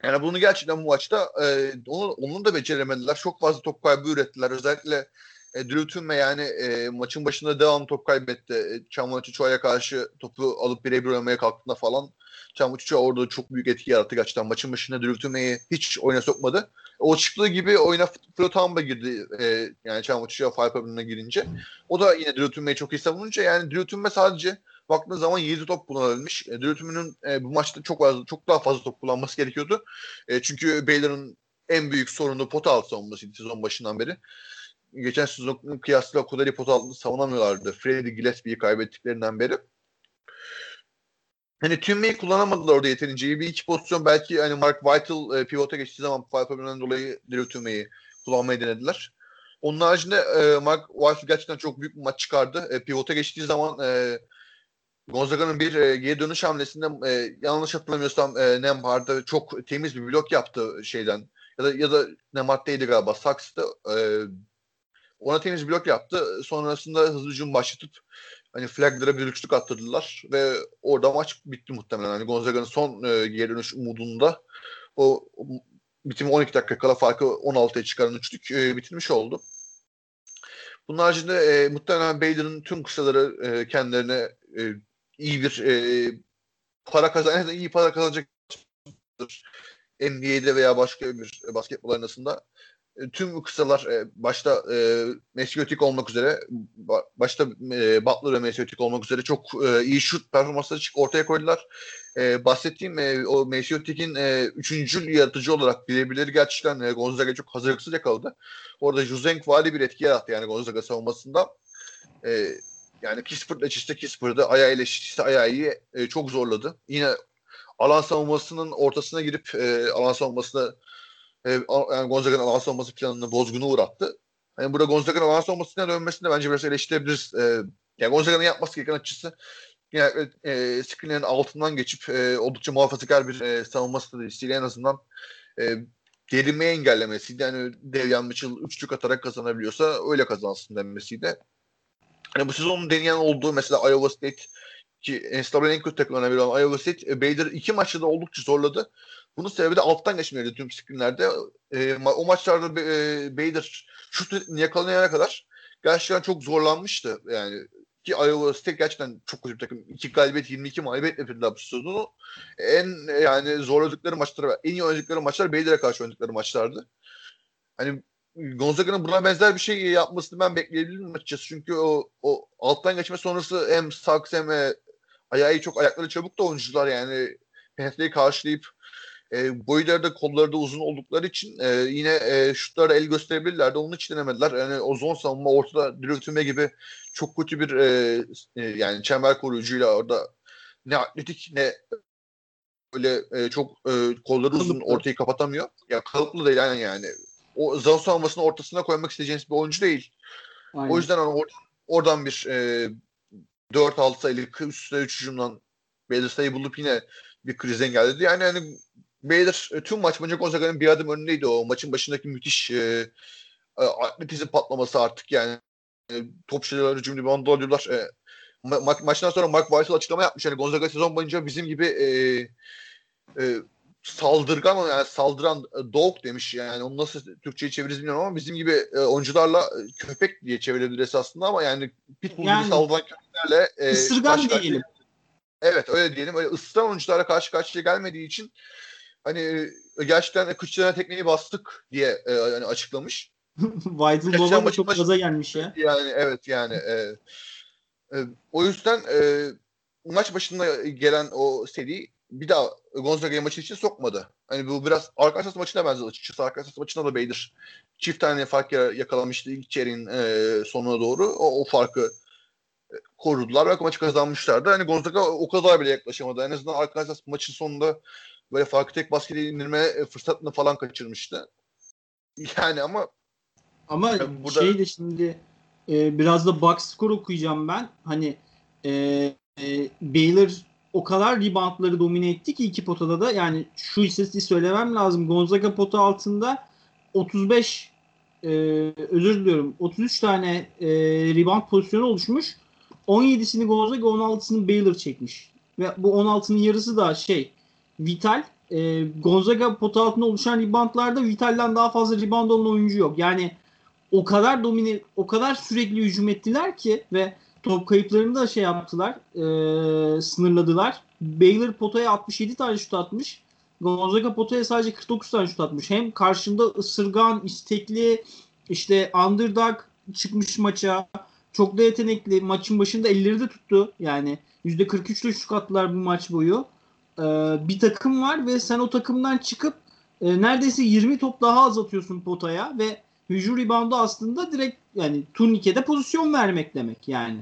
yani bunu gerçekten bu maçta e, onu, onun da beceremediler. Çok fazla top kaybı ürettiler. Özellikle e, Drew Tümme yani e, maçın başında devam top kaybetti. E, Çoğa'ya karşı topu alıp birebir oynamaya kalktığında falan Çamlıca orada çok büyük etki yarattı gerçekten. Maçın başında Drew Tümme'yi hiç oyuna sokmadı. O çıktığı gibi oyuna Flotamba girdi. E, yani Five Problem'ine girince. O da yine Drew Tümme'yi çok iyi savununca yani Drew Tümme sadece baktığınız zaman 7 top kullanabilmiş. E, Drew Tümme'nin e, bu maçta çok fazla çok daha fazla top kullanması gerekiyordu. E, çünkü Baylor'ın en büyük sorunu pot altı savunmasıydı sezon başından beri geçen sezon kıyasla kadar pot altını savunamıyorlardı. Freddy Gillespie'yi kaybettiklerinden beri. Hani tümmeyi kullanamadılar orada yeterince. Bir iki pozisyon belki hani Mark Vital e, pivota geçtiği zaman foul probleminden dolayı Drew tümmeyi kullanmayı denediler. Onun haricinde e, Mark Vital gerçekten çok büyük bir maç çıkardı. E, pivota geçtiği zaman e, Gonzaga'nın bir e, geri dönüş hamlesinde e, yanlış hatırlamıyorsam e, Nembhard'a çok temiz bir blok yaptı şeyden. Ya da ya da Nembhard'daydı galiba. Saks'ta e, ona temiz blok yaptı. Sonrasında hızlı hücum başlatıp hani Flagler'a bir üçlük attırdılar ve orada maç bitti muhtemelen. Hani Gonzaga'nın son e, geri dönüş umudunda o bitimi 12 dakika kala farkı 16'ya çıkaran üçlük e, bitirmiş oldu. Bunun haricinde e, muhtemelen Baylor'ın tüm kısaları e, kendilerine e, iyi bir e, para kazan, iyi para kazanacak NBA'de veya başka bir basketbol arenasında e, tüm kısalar e, başta e, Messiotik olmak üzere başta e, Butler ve Messiotik olmak üzere çok e, iyi şut performansları ortaya koydular. E, bahsettiğim e, o Messiotik'in e, üçüncü yaratıcı olarak bilebilir gerçekten e, Gonzaga çok hazırlıksız yakaladı. Orada Juzenk vali bir etki yarattı yani Gonzaga savunmasında. E, yani Kisper'la çiste Kisper'da ayağıyla çiste ayağı e, çok zorladı. Yine alan savunmasının ortasına girip e, alan savunmasına e, yani Gonzaga'nın alan savunması planını bozgunu uğrattı. Yani burada Gonzaga'nın alan savunmasına dönmesini bence biraz eleştirebiliriz. E, yani Gonzaga'nın yapması gereken açısı yani e, screenlerin altından geçip e, oldukça muhafazakar bir e, savunma stratejisiyle en azından e, gerilmeyi engellemesiydi. Yani Devyan Mitchell üçlük atarak kazanabiliyorsa öyle kazansın denmesiydi. Yani bu sezonun deneyen olduğu mesela Iowa State ki NCAA'nin en kötü takımlarına biri olan Iowa State e, Bader iki maçta da oldukça zorladı. Bunun sebebi de alttan geçmeleri tüm screenlerde. E, o maçlarda e, Bader şut yakalayana kadar gerçekten çok zorlanmıştı. Yani ki Iowa State gerçekten çok kötü bir takım. İki galibiyet 22 mağlubiyet bitirdiler bu sezonu. En yani zorladıkları maçlar, en iyi oynadıkları maçlar Bader'e karşı oynadıkları maçlardı. Hani Gonzaga'nın buna benzer bir şey yapmasını ben bekleyebilirim açıkçası. Çünkü o, o alttan geçme sonrası hem Saks hem e, ayağı çok ayakları çabuk da oyuncular yani penetreyi karşılayıp e, boyları da kolları da uzun oldukları için e, yine e, şutlara el gösterebilirlerdi. Onun için denemediler. Yani o zon savunma ortada diriltme gibi çok kötü bir e, e, yani çember koruyucuyla orada ne atletik ne öyle e, çok e, kolları uzun ortayı kapatamıyor. Ya kalıplı değil yani yani. O zon savunmasının ortasına koymak isteyeceğiniz bir oyuncu değil. Aynen. O yüzden hani or- oradan bir e, 4-6 sayılık üst 3 hücumdan belli sayı bulup yine bir kriz engelledi. Yani hani Baylor e, tüm maç boyunca Gonzaga'nın bir adım önündeydi o maçın başındaki müthiş e, e, atletizm patlaması artık yani e, top şeyler hücum reboundu alıyorlar. E, ma- maçtan sonra Mark Weissel açıklama yapmış. Yani Gonzaga sezon boyunca bizim gibi e, e, saldırgan yani saldıran e, dog demiş yani onu nasıl Türkçe'ye çeviririz bilmiyorum ama bizim gibi e, oyuncularla e, köpek diye çevirebiliriz aslında ama yani pitbull yani, gibi saldıran köpeklerle e, ısırgan diyelim. Evet öyle diyelim. Öyle ısıran oyuncularla karşı karşıya gelmediği için hani e, gerçekten kıçlarına tekneyi bastık diye e, yani açıklamış. Weidel Baba çok gaza gelmiş ya. Yani evet yani e, e, o yüzden e, maç başında gelen o seri bir daha Gonzaga'yı maçın için sokmadı. Hani bu biraz Arkansas maçına benzer açıkçası. Arkansas maçında da Bader çift tane fark yakalamıştı ilk çeyreğin e, sonuna doğru. O, o farkı e, korudular ve maçı kazanmışlardı. Hani Gonzaga o kadar bile yaklaşamadı. En azından Arkansas maçın sonunda böyle farkı tek baskete indirme e, fırsatını falan kaçırmıştı. Yani ama ama yani burada... şey de şimdi e, biraz da box score okuyacağım ben. Hani e, e, Baylor o kadar reboundları domine etti ki iki potada da yani şu istatistiği söylemem lazım. Gonzaga pota altında 35 e, özür diliyorum 33 tane e, rebound pozisyonu oluşmuş. 17'sini Gonzaga 16'sını Baylor çekmiş. Ve bu 16'nın yarısı da şey Vital e, Gonzaga pota altında oluşan reboundlarda Vital'den daha fazla rebound olan oyuncu yok. Yani o kadar domine, o kadar sürekli hücum ettiler ki ve top kayıplarını da şey yaptılar, e, sınırladılar. Baylor potaya 67 tane şut atmış. Gonzaga potaya sadece 49 tane şut atmış. Hem karşında ısırgan, istekli, işte underdog çıkmış maça. Çok da yetenekli. Maçın başında elleri de tuttu. Yani %43 ile şut attılar bu maç boyu. Ee, bir takım var ve sen o takımdan çıkıp e, neredeyse 20 top daha az atıyorsun potaya ve hücum reboundu aslında direkt yani turnikede pozisyon vermek demek yani.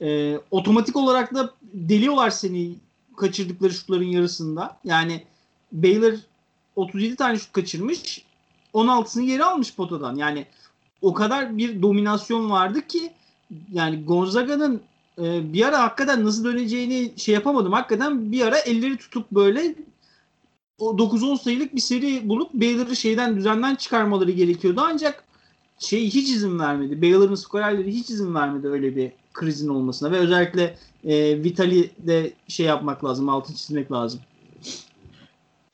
E, otomatik olarak da deliyorlar seni kaçırdıkları şutların yarısında. Yani Baylor 37 tane şut kaçırmış. 16'sını geri almış potadan. Yani o kadar bir dominasyon vardı ki yani Gonzaga'nın e, bir ara hakikaten nasıl döneceğini şey yapamadım. Hakikaten bir ara elleri tutup böyle o 9-10 sayılık bir seri bulup Baylor'ı şeyden düzenden çıkarmaları gerekiyordu. Ancak şey hiç izin vermedi. Baylor'ın skorerleri hiç izin vermedi öyle bir krizin olmasına ve özellikle e, Vitali de şey yapmak lazım, altın çizmek lazım.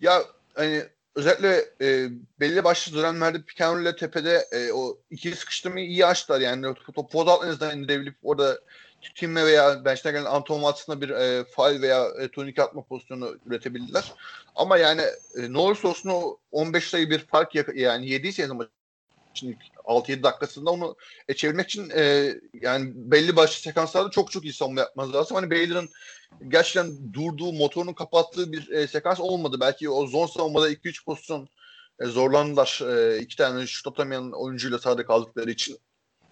Ya hani özellikle e, belli başlı dönemlerde Pikenrol ile tepede e, o ikili sıkıştırmayı iyi açtılar yani. Topu pod altlarınızdan indirebilip orada Tim'e veya bench'ten gelen Anton Watson'a bir e, faal veya e, turnike atma pozisyonu üretebildiler. Ama yani e, ne olsun o 15 sayı bir fark yani yediyseniz ama şimdi 6-7 dakikasında onu e, çevirmek için e, yani belli başlı sekanslarda çok çok iyi savunma yapmanız lazım. Hani Baylor'ın gerçekten durduğu, motorunu kapattığı bir e, sekans olmadı. Belki o zon savunmada 2-3 pozisyon e, zorlandılar. E, iki tane şut atamayan oyuncuyla sahada kaldıkları için.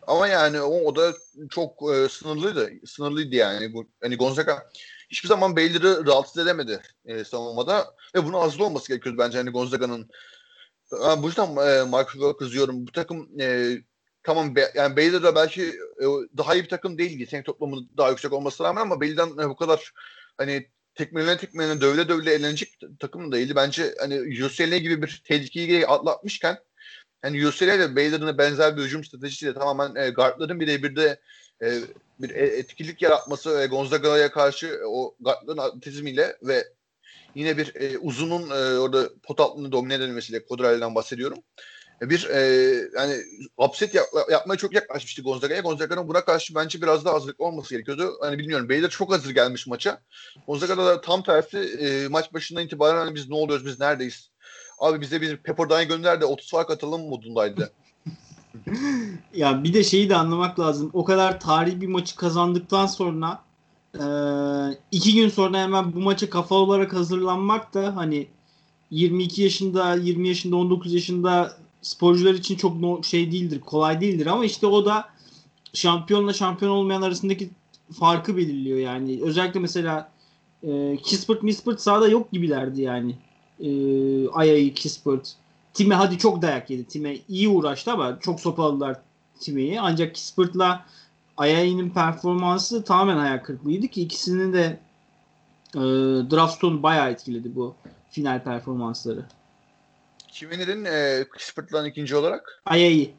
Ama yani o, o da çok e, sınırlıydı. Sınırlıydı yani. Hani Gonzaga hiçbir zaman Baylor'ı rahatsız edemedi e, savunmada ve bunu azlı olması gerekiyordu bence hani Gonzaga'nın. Ben bu yüzden e, Michael'a kızıyorum. Bu takım e, tamam be, yani Baylor'da belki e, daha iyi bir takım değil. Yetenek toplamı daha yüksek olması rağmen ama Baylor'dan e, bu kadar hani tekmelerine tekmelerine dövle dövle eğlenecek takım da değildi. Bence hani UCLA gibi bir tehlikeyi atlatmışken hani UCLA de Baylor'ın benzer bir hücum stratejisiyle tamamen e, guardların birebir e, bir e, etkilik yaratması ve Gonzaga'ya karşı o guardların atletizmiyle ve yine bir e, uzunun e, orada pot altını domine edilmesiyle Kodral'den bahsediyorum. E, bir e, yani upset yap, yapmaya çok yaklaşmıştı Gonzaga'ya. Gonzaga'nın buna karşı bence biraz daha hazırlıklı olması gerekiyordu. Hani bilmiyorum Baylor çok hazır gelmiş maça. Gonzaga'da da tam tersi e, maç başından itibaren hani biz ne oluyoruz biz neredeyiz? Abi bize bir Pepperdine gönder de 30 fark atalım modundaydı. ya bir de şeyi de anlamak lazım. O kadar tarihi bir maçı kazandıktan sonra e, iki gün sonra hemen bu maça kafa olarak hazırlanmak da hani 22 yaşında, 20 yaşında, 19 yaşında sporcular için çok şey değildir, kolay değildir ama işte o da şampiyonla şampiyon olmayan arasındaki farkı belirliyor yani. Özellikle mesela e, Kispert Mispert sahada yok gibilerdi yani. E, Aya'yı Kispert. Time hadi çok dayak yedi. Time iyi uğraştı ama çok sopaladılar Time'yi. Ancak Kispert'la Aya'nın performansı tamamen ayak kırıklığıydı ki ikisinin de e, draft bayağı etkiledi bu final performansları. Kimi dedin e, Kispert'lan ikinci olarak? Ayayi.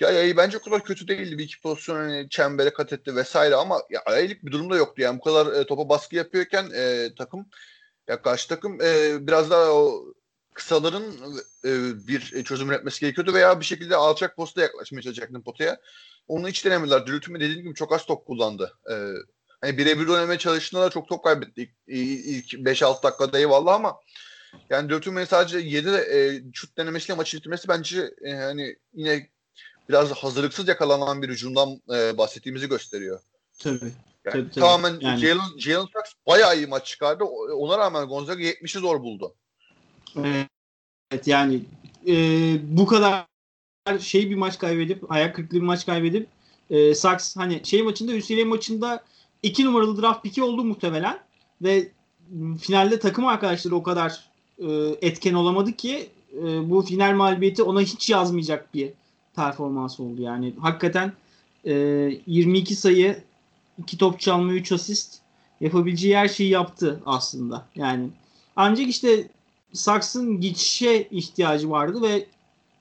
Ya Ayayi bence o kadar kötü değildi. Bir iki pozisyon hani çembere kat etti vesaire ama ya Ayayilik bir durumda yoktu. Yani bu kadar e, topa baskı yapıyorken e, takım ya karşı takım e, biraz daha o kısaların e, bir çözüm üretmesi gerekiyordu veya bir şekilde alçak posta yaklaşmaya çalışacaktın potaya. Onu hiç denemediler. Dürütümü dediğim gibi çok az top kullandı. E, hani birebir oynamaya çalıştığında da çok top kaybetti. İlk, ilk 5-6 dakikada eyvallah ama yani Dörtünmen'in sadece 7 e, şut denemesiyle maçı bitirmesi bence e, hani yine biraz hazırlıksız yakalanan bir hücumdan e, bahsettiğimizi gösteriyor. Tabii. Yani tabii, tabii. Tamamen yani. Jalen, Jalen Sachs bayağı iyi maç çıkardı. Ona rağmen Gonzaga 70'i zor buldu. Evet yani e, bu kadar şey bir maç kaybedip ayak kırıklığı bir maç kaybedip e, Sachs hani şey maçında UCLA maçında iki numaralı draft piki oldu muhtemelen ve finalde takım arkadaşları o kadar e, etken olamadı ki e, bu final mağlubiyeti ona hiç yazmayacak bir performans oldu. Yani hakikaten e, 22 sayı, 2 top çalma, 3 asist yapabileceği her şeyi yaptı aslında. Yani ancak işte Saks'ın geçişe ihtiyacı vardı ve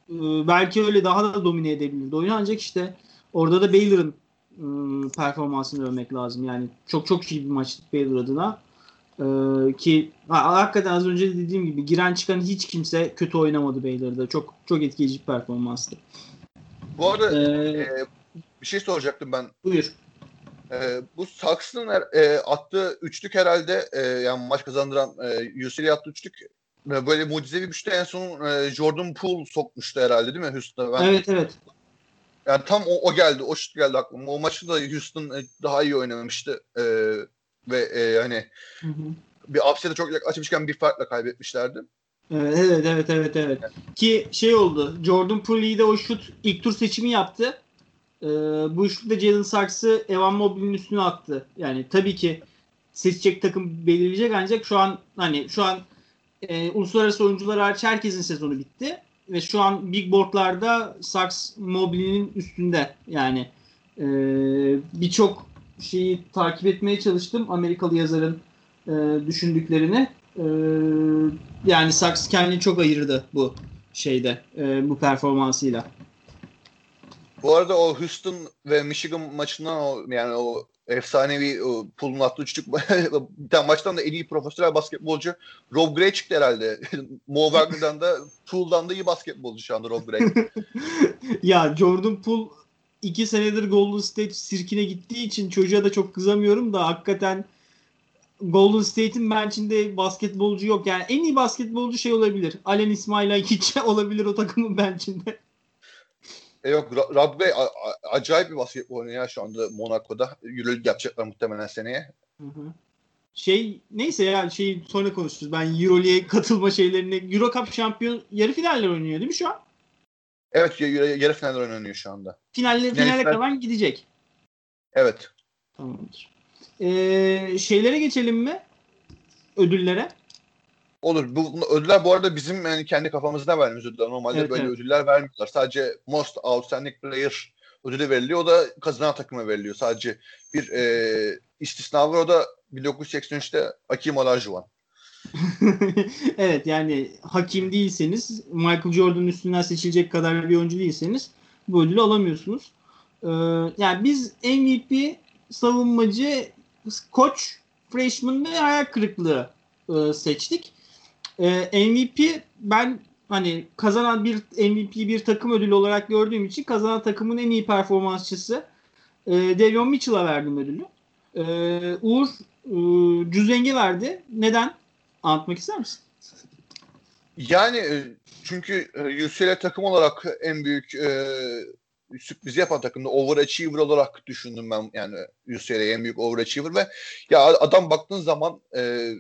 e, belki öyle daha da domine edebilirdi oyunu ancak işte orada da Baylor'ın e, performansını övmek lazım. Yani çok çok iyi bir maç Baylor adına. Ee, ki ha, hakikaten az önce de dediğim gibi giren çıkan hiç kimse kötü oynamadı Baylor'da. Çok çok etkileyici bir performanstı. Bu arada ee, e, bir şey soracaktım ben. Buyur. E, bu Saks'ın e, attığı üçlük herhalde e, yani maç kazandıran e, UCLA attığı üçlük böyle mucizevi bir şutu en son e, Jordan Poole sokmuştu herhalde değil mi Houston'a? Ben, evet evet. Yani tam o, o geldi. O şut geldi aklıma. O maçı da Houston e, daha iyi oynamamıştı. E, ve e, hani hı hı. bir upset'e çok yaklaşmışken bir farkla kaybetmişlerdi. Evet evet evet evet. evet. Ki şey oldu. Jordan Poole'yi de o şut ilk tur seçimi yaptı. Ee, bu şutta Jalen Saks'ı Evan Mobley'nin üstüne attı. Yani tabii ki seçecek takım belirleyecek ancak şu an hani şu an e, uluslararası oyuncular hariç herkesin sezonu bitti. Ve şu an big boardlarda Saks Mobley'nin üstünde. Yani e, birçok şeyi takip etmeye çalıştım. Amerikalı yazarın e, düşündüklerini. E, yani Saks kendini çok ayırdı bu şeyde, e, bu performansıyla. Bu arada o Houston ve Michigan maçından o yani o efsanevi o pulun attığı üçlük bir tane maçtan da en iyi profesyonel basketbolcu Rob Gray çıktı herhalde. Mo Wagner'dan da Pool'dan da iyi basketbolcu şu anda Rob Gray. ya Jordan Poole iki senedir Golden State sirkine gittiği için çocuğa da çok kızamıyorum da hakikaten Golden State'in bench'inde basketbolcu yok. Yani en iyi basketbolcu şey olabilir. Allen İsmail hiç olabilir o takımın bench'inde. E yok Rob Bey acayip bir basketbol oynuyor şu anda Monaco'da. Euroleague yapacaklar muhtemelen seneye. Hı hı. Şey neyse ya şey sonra konuşuruz. Ben Euroleague'e katılma şeylerini Euro Cup şampiyon yarı finaller oynuyor değil mi şu an? Evet yarı, finaller oynanıyor şu anda. Finalle, finale Neyse. kalan gidecek. Evet. Tamamdır. Ee, şeylere geçelim mi? Ödüllere. Olur. Bu ödüller bu arada bizim yani kendi kafamızda verdiğimiz ödüller. Normalde Evet, böyle evet. ödüller vermiyorlar. Sadece Most Outstanding Player ödülü veriliyor. O da kazanan takıma veriliyor. Sadece bir e, istisna var. O da 1983'te Akim Olajuwon. evet yani hakim değilseniz Michael Jordan'ın üstünden seçilecek kadar bir oyuncu değilseniz bu ödülü alamıyorsunuz. Ee, yani biz MVP savunmacı koç freshman ve hayal kırıklığı e, seçtik. Ee, MVP ben hani kazanan bir MVP bir takım ödülü olarak gördüğüm için kazanan takımın en iyi performansçısı e, Devion Mitchell'a verdim ödülü. Ee, Uğur e, Cüzeng'e verdi. Neden? Anlatmak ister misin? Yani e, çünkü e, UCLA takım olarak en büyük e, sürprizi yapan takımda overachiever olarak düşündüm ben yani UCLA'ya en büyük overachiever ve ya adam baktığın zaman e,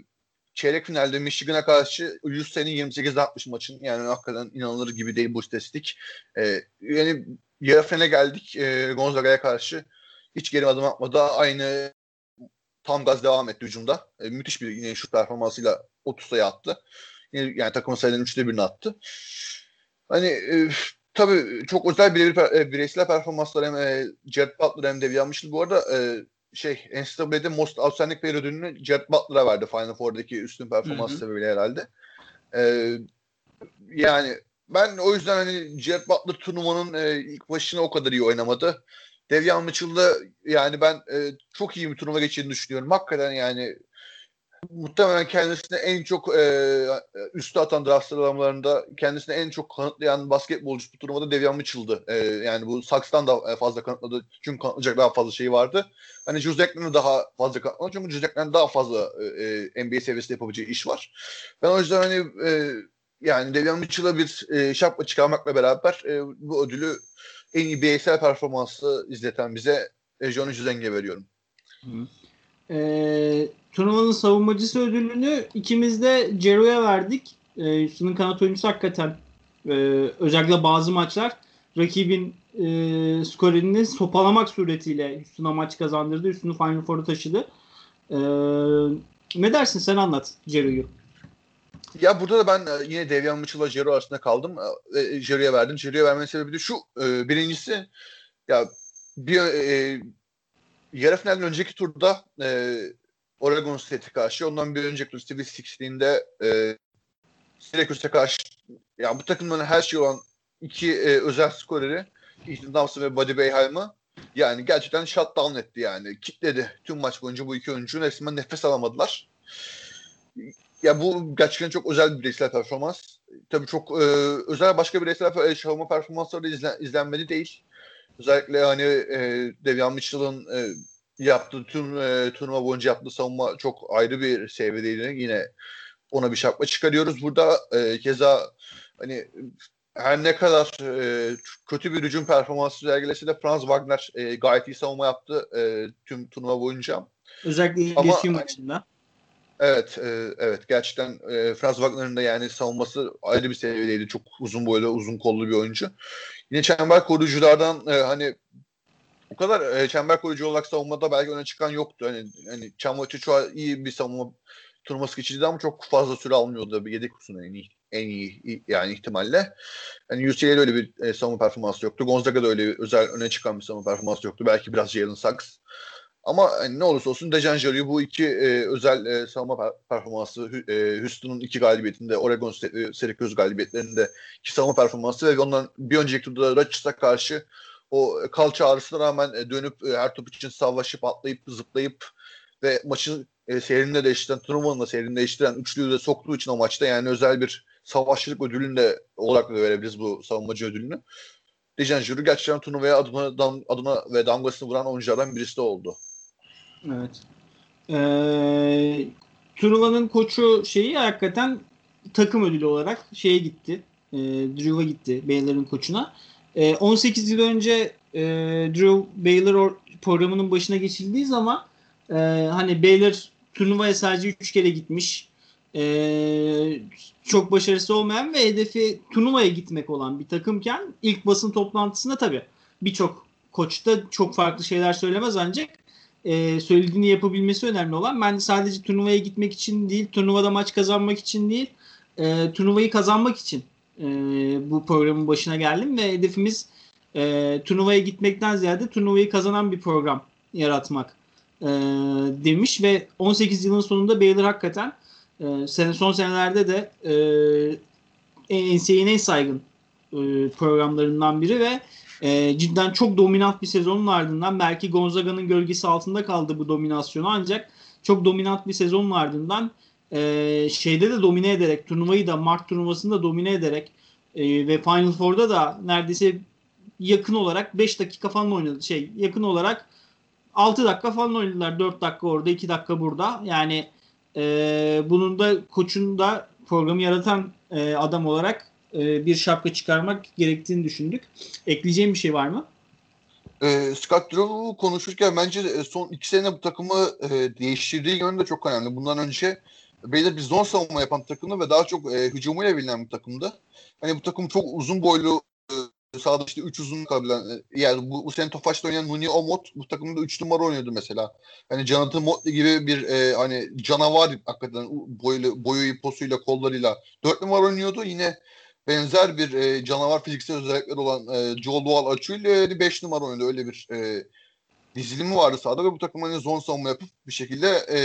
çeyrek finalde Michigan'a karşı UCLA'nın 28-60 maçın yani hakikaten inanılır gibi değil bu istatistik. E, yani yarı finale geldik e, Gonzaga'ya karşı hiç geri adım atmadı. Aynı tam gaz devam etti hücumda. E, müthiş bir yine şut performansıyla 30 sayı attı. Yine, yani takımın sayılarının üçte birini attı. Hani e, tabii çok özel bir, bir bireysel performanslar hem e, Jared Butler hem de Devian Mitchell. Bu arada e, şey NCAA'de Most Outstanding Player ödülünü Jared Butler'a verdi Final Four'daki üstün performans sebebiyle herhalde. E, yani ben o yüzden hani Jared Butler turnuvanın e, ilk başına o kadar iyi oynamadı. Devian Mitchell'da yani ben e, çok iyi bir turnuva geçirdiğini düşünüyorum. Hakikaten yani muhtemelen kendisine en çok e, üstü atan draft sıralamalarında kendisine en çok kanıtlayan basketbolcu bu turnuvada Devian Mitchell'dı. E, yani bu Saks'tan da fazla kanıtladı. Çünkü kanıtlayacak daha fazla şey vardı. Hani Juzek'den daha fazla kanıtladı. Çünkü Juzek'den daha fazla e, e, NBA seviyesinde yapabileceği iş var. Ben o yüzden hani e, yani Devian Mitchell'a bir e, şapka çıkarmakla beraber e, bu ödülü en iyi bireysel performansı izleten bize e, Johnny Juzeng'e veriyorum. Ee, turnuvanın savunmacısı ödülünü ikimiz de Cero'ya verdik. Ee, Houston'ın kanat oyuncusu hakikaten e, özellikle bazı maçlar rakibin e, skorerini sopalamak suretiyle Houston'a maç kazandırdı. Houston'u Final Four'a taşıdı. Ee, ne dersin sen anlat Cero'yu. Ya burada da ben e, yine Devian Mitchell'la Jero arasında kaldım. E, Jero'ya verdim. Jero'ya vermenin sebebi de şu. E, birincisi ya bir e, yarı finalden önceki turda e, Oregon State'e karşı ondan bir önceki tur Steve Sixteen'de e, Syracuse'e karşı ya bu takımların her şey olan iki e, özel skoreri Ethan Thompson ve Buddy Boeheim'ı yani gerçekten shutdown etti yani. Kitledi. Tüm maç boyunca bu iki oyuncu resmen nefes alamadılar. Ya bu gerçekten çok özel bir bireysel performans. Tabii çok e, özel başka bireysel per- savunma performansları izlen, izlenmeli değil. Özellikle hani e, Devian Mitchell'ın e, yaptığı tüm e, turnuva boyunca yaptığı savunma çok ayrı bir seviyedeydi. Yine ona bir şapka çıkarıyoruz. Burada e, keza hani her ne kadar e, kötü bir hücum performansı sergilese de Franz Wagner e, gayet iyi savunma yaptı e, tüm turnuva boyunca. Özellikle Ama LSU hani- maçında. Evet, e, evet gerçekten e, Franz Wagner'ın da yani savunması ayrı bir seviyedeydi. Çok uzun boylu, uzun kollu bir oyuncu. Yine çember koruyuculardan e, hani o kadar e, çember koruyucu olarak savunmada belki öne çıkan yoktu. Hani hani Çamur Çuçua iyi bir savunma turnuvası geçirdi ama çok fazla süre almıyordu. Bir yedek kutusunda en iyi, en iyi yani ihtimalle. Yani UCLA'de öyle bir e, savunma performansı yoktu. Gonzaga'da öyle özel öne çıkan bir savunma performansı yoktu. Belki biraz Jalen Suggs. Ama hani ne olursa olsun Dejan Jarry bu iki e, özel e, savunma per- performansı e, Houston'un iki galibiyetinde, Oregon State ve Syracuse galibiyetlerinde iki savunma performansı ve ondan bir önceki turda Rodgers'a karşı o kalça ağrısına rağmen e, dönüp e, her top için savaşıp atlayıp zıplayıp ve maçın e, seyrini de değiştiren, turnuvanın da seyrini değiştiren üçlüyü de soktuğu için o maçta yani özel bir savaşçılık ödülünü de olarak da verebiliriz bu savunmacı ödülünü. Dejan Juru gerçekten turnuvaya adına, adına ve damgasını vuran oyunculardan birisi de oldu. Evet. Ee, turnuvanın koçu şeyi hakikaten takım ödülü olarak şeye gitti. E, Drew'a gitti. Baylor'ın koçuna. E, 18 yıl önce e, Drew Baylor programının başına geçildiği zaman e, hani Baylor turnuvaya sadece 3 kere gitmiş. E, çok başarısı olmayan ve hedefi turnuvaya gitmek olan bir takımken ilk basın toplantısında tabii birçok koç da çok farklı şeyler söylemez ancak e, söylediğini yapabilmesi önemli olan. Ben sadece turnuvaya gitmek için değil, turnuvada maç kazanmak için değil, e, turnuvayı kazanmak için e, bu programın başına geldim ve hedefimiz e, turnuvaya gitmekten ziyade turnuvayı kazanan bir program yaratmak e, demiş ve 18 yılın sonunda Baylor hakikaten e, sene son senelerde de e, NCAA'nin en saygın e, programlarından biri ve e, cidden çok dominant bir sezonun ardından belki Gonzaga'nın gölgesi altında kaldı bu dominasyonu ancak çok dominant bir sezonun ardından e, şeyde de domine ederek turnuvayı da Mart turnuvasında domine ederek e, ve Final Four'da da neredeyse yakın olarak 5 dakika falan oynadı. Şey yakın olarak 6 dakika falan oynadılar. 4 dakika orada 2 dakika burada. Yani e, bunun da koçun da programı yaratan e, adam olarak e, bir şapka çıkarmak gerektiğini düşündük. Ekleyeceğim bir şey var mı? E, Scott Drew konuşurken bence son iki sene bu takımı e, değiştirdiği yönü de çok önemli. Bundan önce Baylor bir zon savunma yapan takımdı ve daha çok e, hücumuyla bilinen bir takımdı. Hani bu takım çok uzun boylu e, sağda işte 3 uzun kabilen e, yani bu, bu sene Tofaş'ta oynayan Nuni Omot bu takımda 3 numara oynuyordu mesela. Hani Jonathan Motley gibi bir e, hani canavar hakikaten boylu, boyu posuyla kollarıyla 4 numara oynuyordu. Yine benzer bir e, canavar fiziksel özellikleri olan e, Joel Duval Açu ile 5 numara oynadı. Öyle bir e, dizilimi vardı sahada ve bu takım hani zon savunma yapıp bir şekilde e,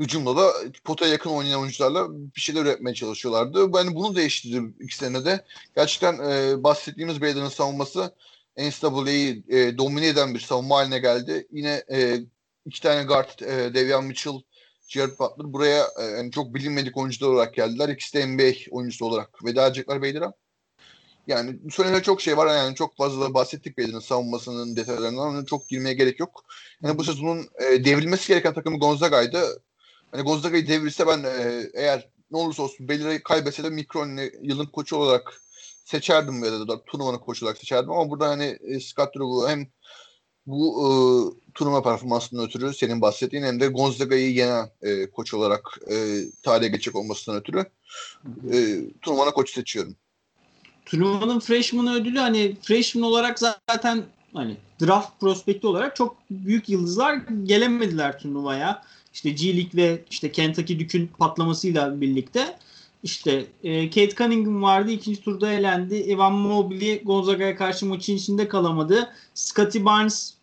hücumda da potaya yakın oynayan oyuncularla bir şeyler üretmeye çalışıyorlardı. Ben bunu değiştirdim iki senede. Gerçekten e, bahsettiğimiz Baylor'ın savunması NCAA'yi e, domine eden bir savunma haline geldi. Yine e, iki tane guard, e, Devian Mitchell, Jared Butler buraya e, yani çok bilinmedik oyuncular olarak geldiler. İkisi de NBA oyuncusu olarak veda edecekler Baylor'a. Yani söylenecek çok şey var yani çok fazla bahsettik Baylor'ın savunmasının detaylarından çok girmeye gerek yok. Yani bu sezonun e, devrilmesi gereken takımı Gonzaga'ydı. Hani Gonzaga'yı devirse ben e, eğer ne olursa olsun Baylor'ı kaybetse de Mikron'u yılın koçu olarak seçerdim ya da turnuvanın koçu olarak seçerdim ama burada hani e, Scott Drew hem bu e, turnuva performansından ötürü senin bahsettiğin hem de Gonzaga'yı yenen e, koç olarak e, tarihe geçecek olmasından ötürü e, turnuvanın koçu seçiyorum. Turnuvanın freshman ödülü hani freshman olarak zaten hani draft prospekti olarak çok büyük yıldızlar gelemediler turnuvaya. İşte G League ve işte Kentucky Duke'ün patlamasıyla birlikte işte e, Kate Cunningham vardı. ikinci turda elendi. Evan Mobley Gonzaga'ya karşı maçın içinde kalamadı. Scotty Barnes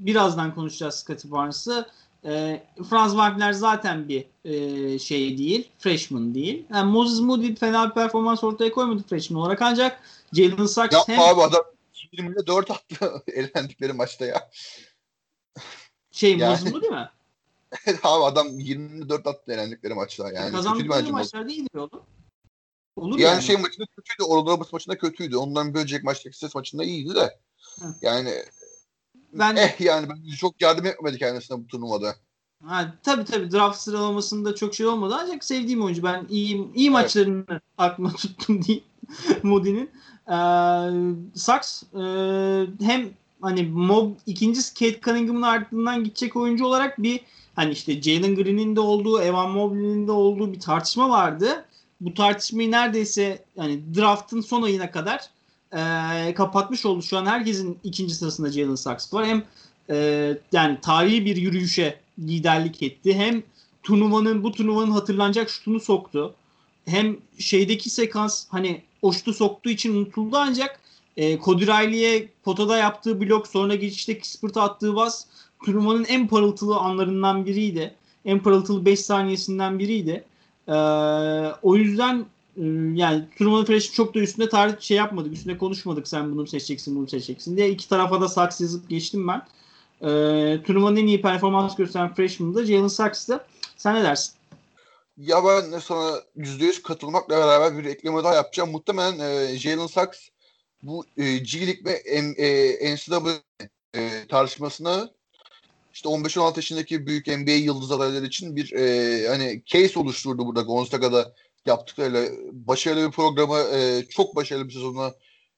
birazdan konuşacağız Scotty Barnes'ı. E, Franz Wagner zaten bir e, şey değil. Freshman değil. Yani Moses Moody fena bir performans ortaya koymadı freshman olarak ancak Jalen Sachs Yapma hem... abi adam 20'de 4 attı elendikleri maçta ya. Şey yani... Moses Moody mi? abi adam 24 attı elendikleri maçta yani. Kazandıkları maçlarda iyiydi oğlum. Olur yani, yani şey maçında kötüydü. Orada maçında kötüydü. Ondan bölecek maçtaki ses maçında iyiydi de. Hı. Yani ben eh yani ben çok yardım etmedi kendisine bu turnuvada. Ha, tabii tabii draft sıralamasında çok şey olmadı ancak sevdiğim oyuncu. Ben iyi iyi evet. maçlarını aklıma tuttum diyeyim Moody'nin. Ee, Saks e, hem hani Mob ikinci Kate Cunningham'ın ardından gidecek oyuncu olarak bir hani işte Jalen Green'in de olduğu, Evan Mobley'nin de olduğu bir tartışma vardı. Bu tartışmayı neredeyse yani draft'ın son ayına kadar e, kapatmış oldu. Şu an herkesin ikinci sırasında Jalen Sachs var. Hem e, yani tarihi bir yürüyüşe liderlik etti. Hem turnuvanın bu turnuvanın hatırlanacak şutunu soktu. Hem şeydeki sekans hani o şutu soktuğu için unutuldu ancak e, Cody Riley'e potada yaptığı blok sonra geçişteki spırta attığı bas turnuvanın en parıltılı anlarından biriydi. En parıltılı 5 saniyesinden biriydi. Ee, o yüzden e, yani turnuvanın fresh'i çok da üstünde tarih şey yapmadık. Üstünde konuşmadık sen bunu seçeceksin bunu seçeceksin diye. iki tarafa da Saks yazıp geçtim ben. Ee, turnuvanın en iyi performans gösteren freshman da Jalen Saks'tı. Sen ne dersin? Ya ben sana %100 katılmakla beraber bir ekleme daha yapacağım. Muhtemelen e, Jalen Sachs bu e, G League ve e, NCAA e, tartışmasına işte 15-16 yaşındaki büyük NBA yıldız adayları için bir e, hani case oluşturdu burada Gonzaga'da yaptıklarıyla başarılı bir programı e, çok başarılı bir sezonuna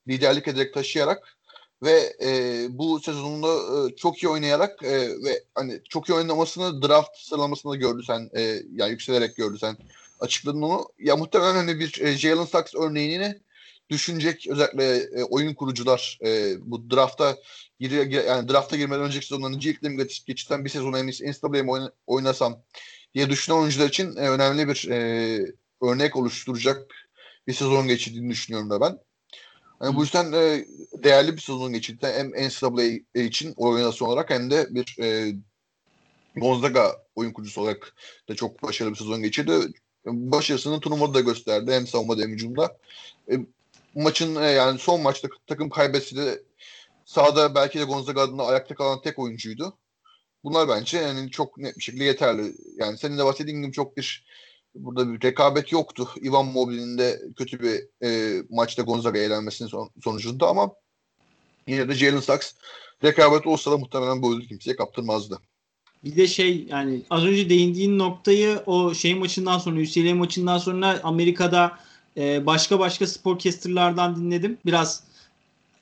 liderlik ederek taşıyarak ve e, bu sezonunda e, çok iyi oynayarak e, ve hani çok iyi oynamasını draft sıralamasında gördü sen e, yani yükselerek gördü sen açıkladın onu. Ya muhtemelen hani bir e, Jalen Sachs örneğini düşünecek özellikle e, oyun kurucular e, bu drafta gir, yani drafta girmeden önceki sezonların G League'de geçirten bir sezon en NCAA'ye oynasam diye düşünen oyuncular için e, önemli bir e, örnek oluşturacak bir sezon geçirdiğini düşünüyorum da ben. Yani bu yüzden e, değerli bir sezon geçirdi. Hem NCAA için oynası olarak hem de bir e, Gonzaga oyun kurucusu olarak da çok başarılı bir sezon geçirdi. Başarısını turnuvada da gösterdi hem savunmada hem hücumda. E, maçın e, yani son maçta takım kaybetse de sahada belki de Gonzaga adına ayakta kalan tek oyuncuydu. Bunlar bence yani çok net bir şekilde yeterli. Yani senin de bahsettiğin gibi çok bir burada bir rekabet yoktu. Ivan Mobile'in de kötü bir e, maçta Gonzaga eğlenmesinin son, sonucunda ama yine de Jalen Sachs rekabet olsa da muhtemelen bu ödülü kimseye kaptırmazdı. Bir de şey yani az önce değindiğin noktayı o şey maçından sonra UCLA maçından sonra Amerika'da e, başka başka sporcasterlardan dinledim. Biraz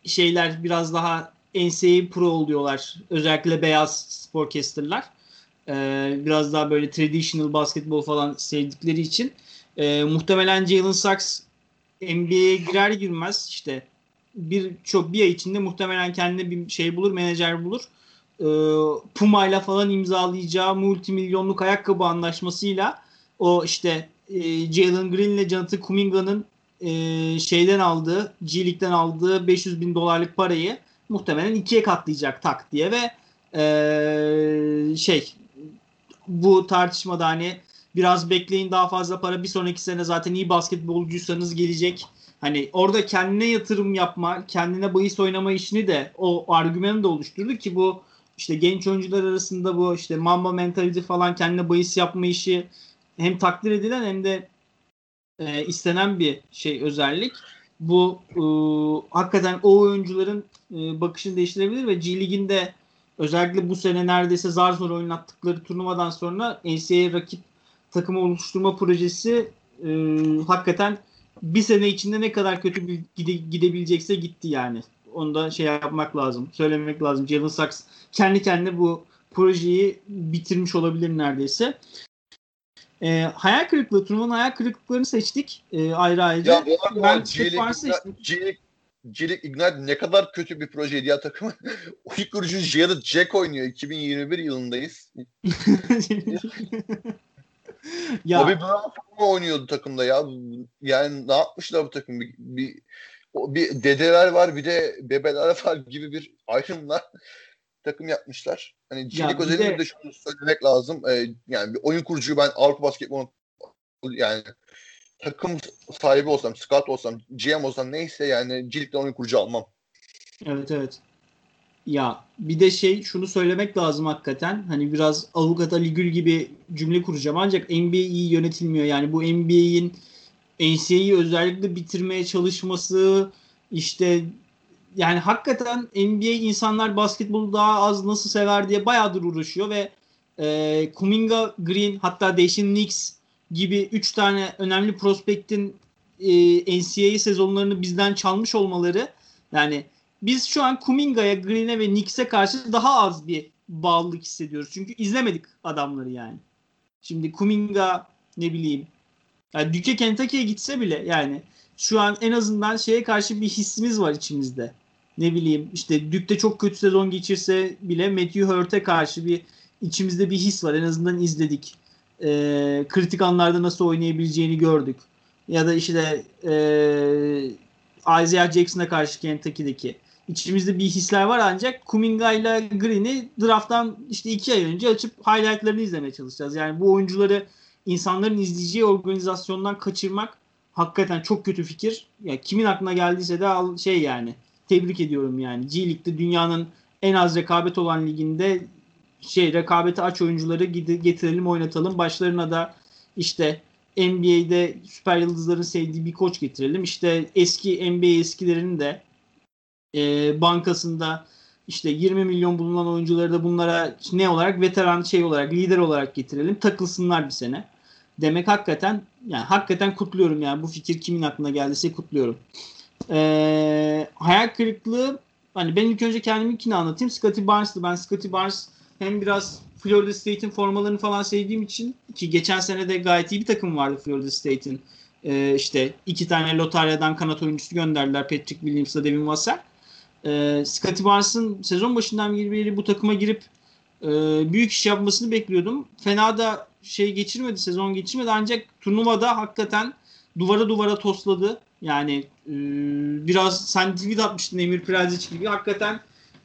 şeyler biraz daha NCAA pro oluyorlar. Özellikle beyaz sporcasterlar. Ee, biraz daha böyle traditional basketbol falan sevdikleri için. Ee, muhtemelen Jalen Sachs NBA'ye girer girmez işte bir çok bir ay içinde muhtemelen kendine bir şey bulur, menajer bulur. Ee, Puma ile falan imzalayacağı multimilyonluk ayakkabı anlaşmasıyla o işte e, Jalen Green ile Jonathan Kuminga'nın e, şeyden aldığı, G aldığı 500 bin dolarlık parayı muhtemelen ikiye katlayacak tak diye ve e, şey bu tartışmada hani biraz bekleyin daha fazla para bir sonraki sene zaten iyi basketbolcuysanız gelecek. Hani orada kendine yatırım yapma, kendine bahis oynama işini de o argümanı da oluşturdu ki bu işte genç oyuncular arasında bu işte mamba mentality falan kendine bahis yapma işi hem takdir edilen hem de e, istenen bir şey özellik. Bu e, hakikaten o oyuncuların e, bakışını değiştirebilir ve G Lig'inde özellikle bu sene neredeyse zar zor oynattıkları turnuvadan sonra NCAA rakip takımı oluşturma projesi e, hakikaten bir sene içinde ne kadar kötü bir gide, gidebilecekse gitti yani. Onu da şey yapmak lazım. Söylemek lazım. Jalen Sachs kendi kendine bu projeyi bitirmiş olabilir neredeyse. E, hayal kırıklığı, turnuvanın hayal kırıklıklarını seçtik e, ayrı ayrı. Ya bu arada ben G-League, G-League Ignite ne kadar kötü bir projeydi ya takımın. o ilk kurucu Jared Jack oynuyor. 2021 yılındayız. ya. Bobby Brown oynuyordu takımda ya. Yani ne yapmışlar bu takım? Bir, bir, bir dedeler var bir de bebeler var gibi bir ayrımla takım yapmışlar. Hani G-League özelinde de... de şunu söylemek lazım. Ee, yani bir oyun kurucuyu ben Avrupa basketbolu yani takım sahibi olsam, scout olsam, GM olsam neyse yani G oyun kurucu almam. Evet evet. Ya bir de şey şunu söylemek lazım hakikaten. Hani biraz avukat Ali Gül gibi cümle kuracağım ancak NBA iyi yönetilmiyor. Yani bu NBA'in NCAA'yi özellikle bitirmeye çalışması işte yani hakikaten NBA insanlar basketbolu daha az nasıl sever diye bayağıdır uğraşıyor ve e, Kuminga Green hatta Daishin Nix gibi 3 tane önemli prospektin e, NCAA sezonlarını bizden çalmış olmaları yani biz şu an Kuminga'ya, Green'e ve Knicks'e karşı daha az bir bağlılık hissediyoruz. Çünkü izlemedik adamları yani. Şimdi Kuminga ne bileyim yani Duke Kentucky'ye gitse bile yani şu an en azından şeye karşı bir hissimiz var içimizde. Ne bileyim işte Duke'de çok kötü sezon geçirse bile Matthew Hurt'e karşı bir içimizde bir his var. En azından izledik e, kritik anlarda nasıl oynayabileceğini gördük. Ya da işte e, Isaiah Jackson'a karşı Kentucky'deki içimizde bir hisler var ancak Kuminga ile Green'i drafttan işte iki ay önce açıp highlightlarını izlemeye çalışacağız. Yani bu oyuncuları insanların izleyeceği organizasyondan kaçırmak hakikaten çok kötü fikir. Ya yani kimin aklına geldiyse de al şey yani tebrik ediyorum yani. G League'de dünyanın en az rekabet olan liginde şey rekabeti aç oyuncuları getirelim oynatalım. Başlarına da işte NBA'de süper yıldızların sevdiği bir koç getirelim. İşte eski NBA eskilerini de e, bankasında işte 20 milyon bulunan oyuncuları da bunlara ne olarak veteran şey olarak lider olarak getirelim takılsınlar bir sene demek hakikaten yani hakikaten kutluyorum yani bu fikir kimin aklına geldiyse kutluyorum. Ee, hayal kırıklığı hani ben ilk önce kendiminkini anlatayım. Scotty Barnes'tı. Ben Scotty Barnes hem biraz Florida State'in formalarını falan sevdiğim için ki geçen sene de gayet iyi bir takım vardı Florida State'in. Ee, işte iki tane lotaryadan kanat oyuncusu gönderdiler. Patrick Williams'la Devin Vassell. Ee, Scotty Barnes'ın sezon başından beri bu takıma girip e, büyük iş yapmasını bekliyordum. Fena da şey geçirmedi, sezon geçirmedi ancak turnuvada hakikaten duvara duvara tosladı. Yani e, biraz sen tweet atmıştın Emir Prezic gibi. Hakikaten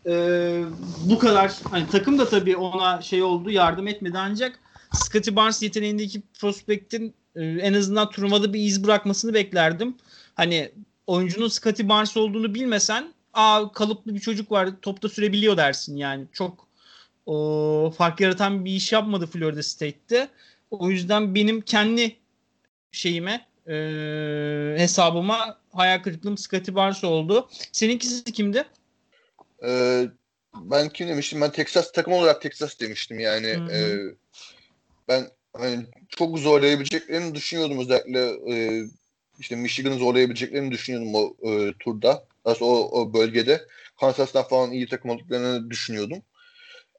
e, bu kadar hani takım da tabii ona şey oldu yardım etmedi ancak Scotty Barnes yeteneğindeki prospektin e, en azından turnuvada bir iz bırakmasını beklerdim. Hani oyuncunun Scotty Barnes olduğunu bilmesen aa kalıplı bir çocuk var topta sürebiliyor dersin yani. Çok o, fark yaratan bir iş yapmadı Florida State'te. O yüzden benim kendi şeyime e, hesabıma hayal kırıklığım Scotty Barnes oldu. Seninkisi kimdi? Ee, ben kim demiştim? Ben Texas takım olarak Texas demiştim. Yani e, ben hani çok zorlayabileceklerini düşünüyordum özellikle e, işte Michigan'ı zorlayabileceklerini düşünüyordum o e, turda. Aslında o, o bölgede. Kansas'tan falan iyi takım olduklarını düşünüyordum.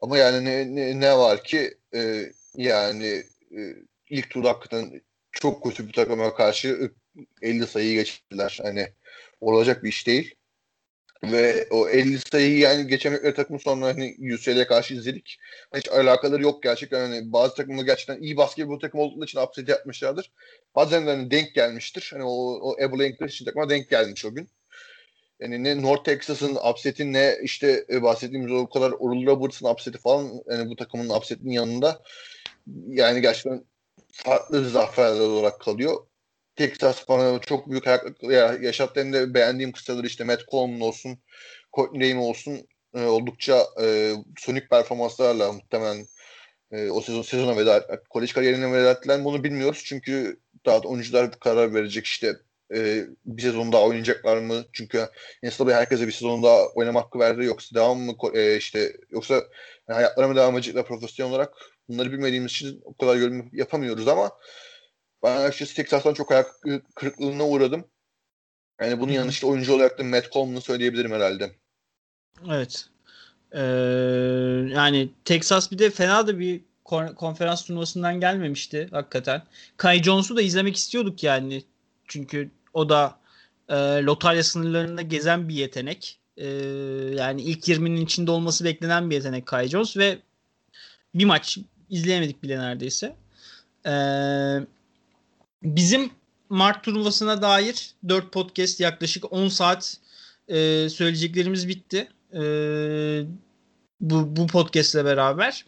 Ama yani ne, ne, ne var ki e, yani e, ilk turda hakikaten çok kötü bir takıma karşı 50 sayıyı geçirdiler. Hani olacak bir iş değil. Ve o 50 sayıyı yani geçemedikleri takımı sonra hani UCLA'ya karşı izledik. Hiç alakaları yok gerçekten. Hani bazı takımlar gerçekten iyi basketbol takım olduğu için upset yapmışlardır. Bazen de hani denk gelmiştir. Hani o, o Abilene Christian takıma denk gelmiş o gün. Yani ne North Texas'ın upset'i ne işte e, bahsettiğimiz o kadar Oral Roberts'ın upset'i falan yani bu takımın upset'inin yanında yani gerçekten farklı zaferler olarak kalıyor. Texas bana çok büyük hayal yaşattığında beğendiğim kısaları işte Matt Coleman olsun, Courtney Lane olsun e, oldukça e, sonik performanslarla muhtemelen e, o sezon sezona veda kolej kariyerine veda ettiler bunu bilmiyoruz çünkü daha oyuncular karar verecek işte e, bir sezon daha oynayacaklar mı? Çünkü NCAA herkese bir sezon daha oynama hakkı verdi. Yoksa devam mı e, işte yoksa yani hayatlarına mı devam edecekler profesyonel olarak? Bunları bilmediğimiz için o kadar yorum yapamıyoruz ama ben açıkçası Texas'tan çok ayak kırıklığına uğradım. Yani bunun yanı işte oyuncu olarak da Matt Coleman'ı söyleyebilirim herhalde. Evet. Ee, yani Texas bir de fena da bir konferans turnuvasından gelmemişti hakikaten. Kai Jones'u da izlemek istiyorduk yani. Çünkü o da e, lotarya sınırlarında gezen bir yetenek. E, yani ilk 20'nin içinde olması beklenen bir yetenek Kai Jones ve bir maç izleyemedik bile neredeyse. E, bizim Mart turnuvasına dair 4 podcast yaklaşık 10 saat e, söyleyeceklerimiz bitti. E, bu, bu podcast ile beraber.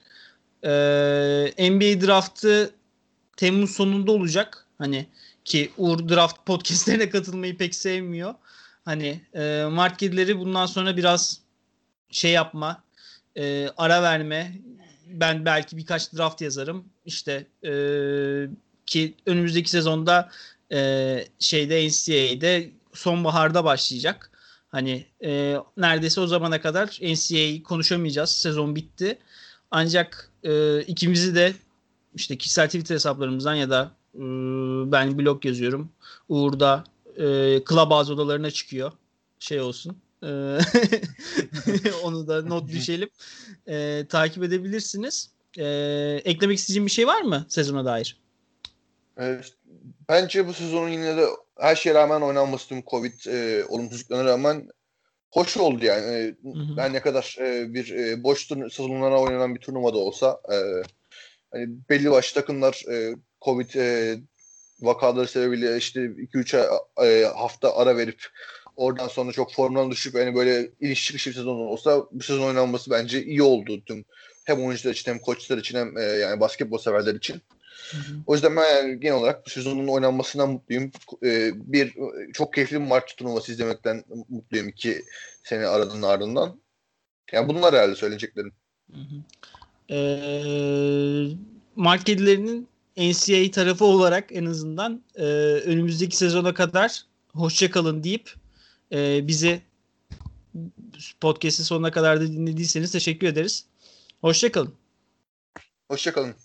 E, NBA draftı Temmuz sonunda olacak. Hani ki Uğur Draft podcastlerine katılmayı pek sevmiyor. Hani e, Mart kedileri bundan sonra biraz şey yapma, e, ara verme. Ben belki birkaç draft yazarım. İşte e, ki önümüzdeki sezonda e, şeyde NCAA'de sonbaharda başlayacak. Hani e, neredeyse o zamana kadar NCAA konuşamayacağız. Sezon bitti. Ancak e, ikimizi de işte kişisel Twitter hesaplarımızdan ya da ee, ben blog yazıyorum. Uğur da e, Clubhouse odalarına çıkıyor. Şey olsun. Ee, onu da not düşelim. E, takip edebilirsiniz. E, eklemek isteyeceğim bir şey var mı sezona dair? Evet, bence bu sezonun yine de her şeye rağmen oynanması tüm Covid e, olumsuzluklarına rağmen hoş oldu yani. Hı hı. Ben ne kadar e, bir e, boş sezonlara oynanan bir turnuvada olsa e, hani belli başlı takımlar e, Covid e, vakaları sebebiyle işte 2-3 e, hafta ara verip oradan sonra çok formdan düşüp yani böyle iniş çıkış bir sezon olsa bu sezon oynanması bence iyi oldu tüm hem oyuncular için hem koçlar için hem e, yani basketbol severler için. Hı hı. O yüzden ben yani genel olarak bu sezonun oynanmasından mutluyum. E, bir çok keyifli bir maç turnuvası izlemekten mutluyum iki sene aradığının ardından. Yani bunlar herhalde söyleyeceklerim. Hı hı. Ee, Mark kedilerinin NCAA tarafı olarak en azından e, önümüzdeki sezona kadar hoşça kalın deyip e, bizi podcast'in sonuna kadar da dinlediyseniz teşekkür ederiz. Hoşçakalın. Hoşçakalın.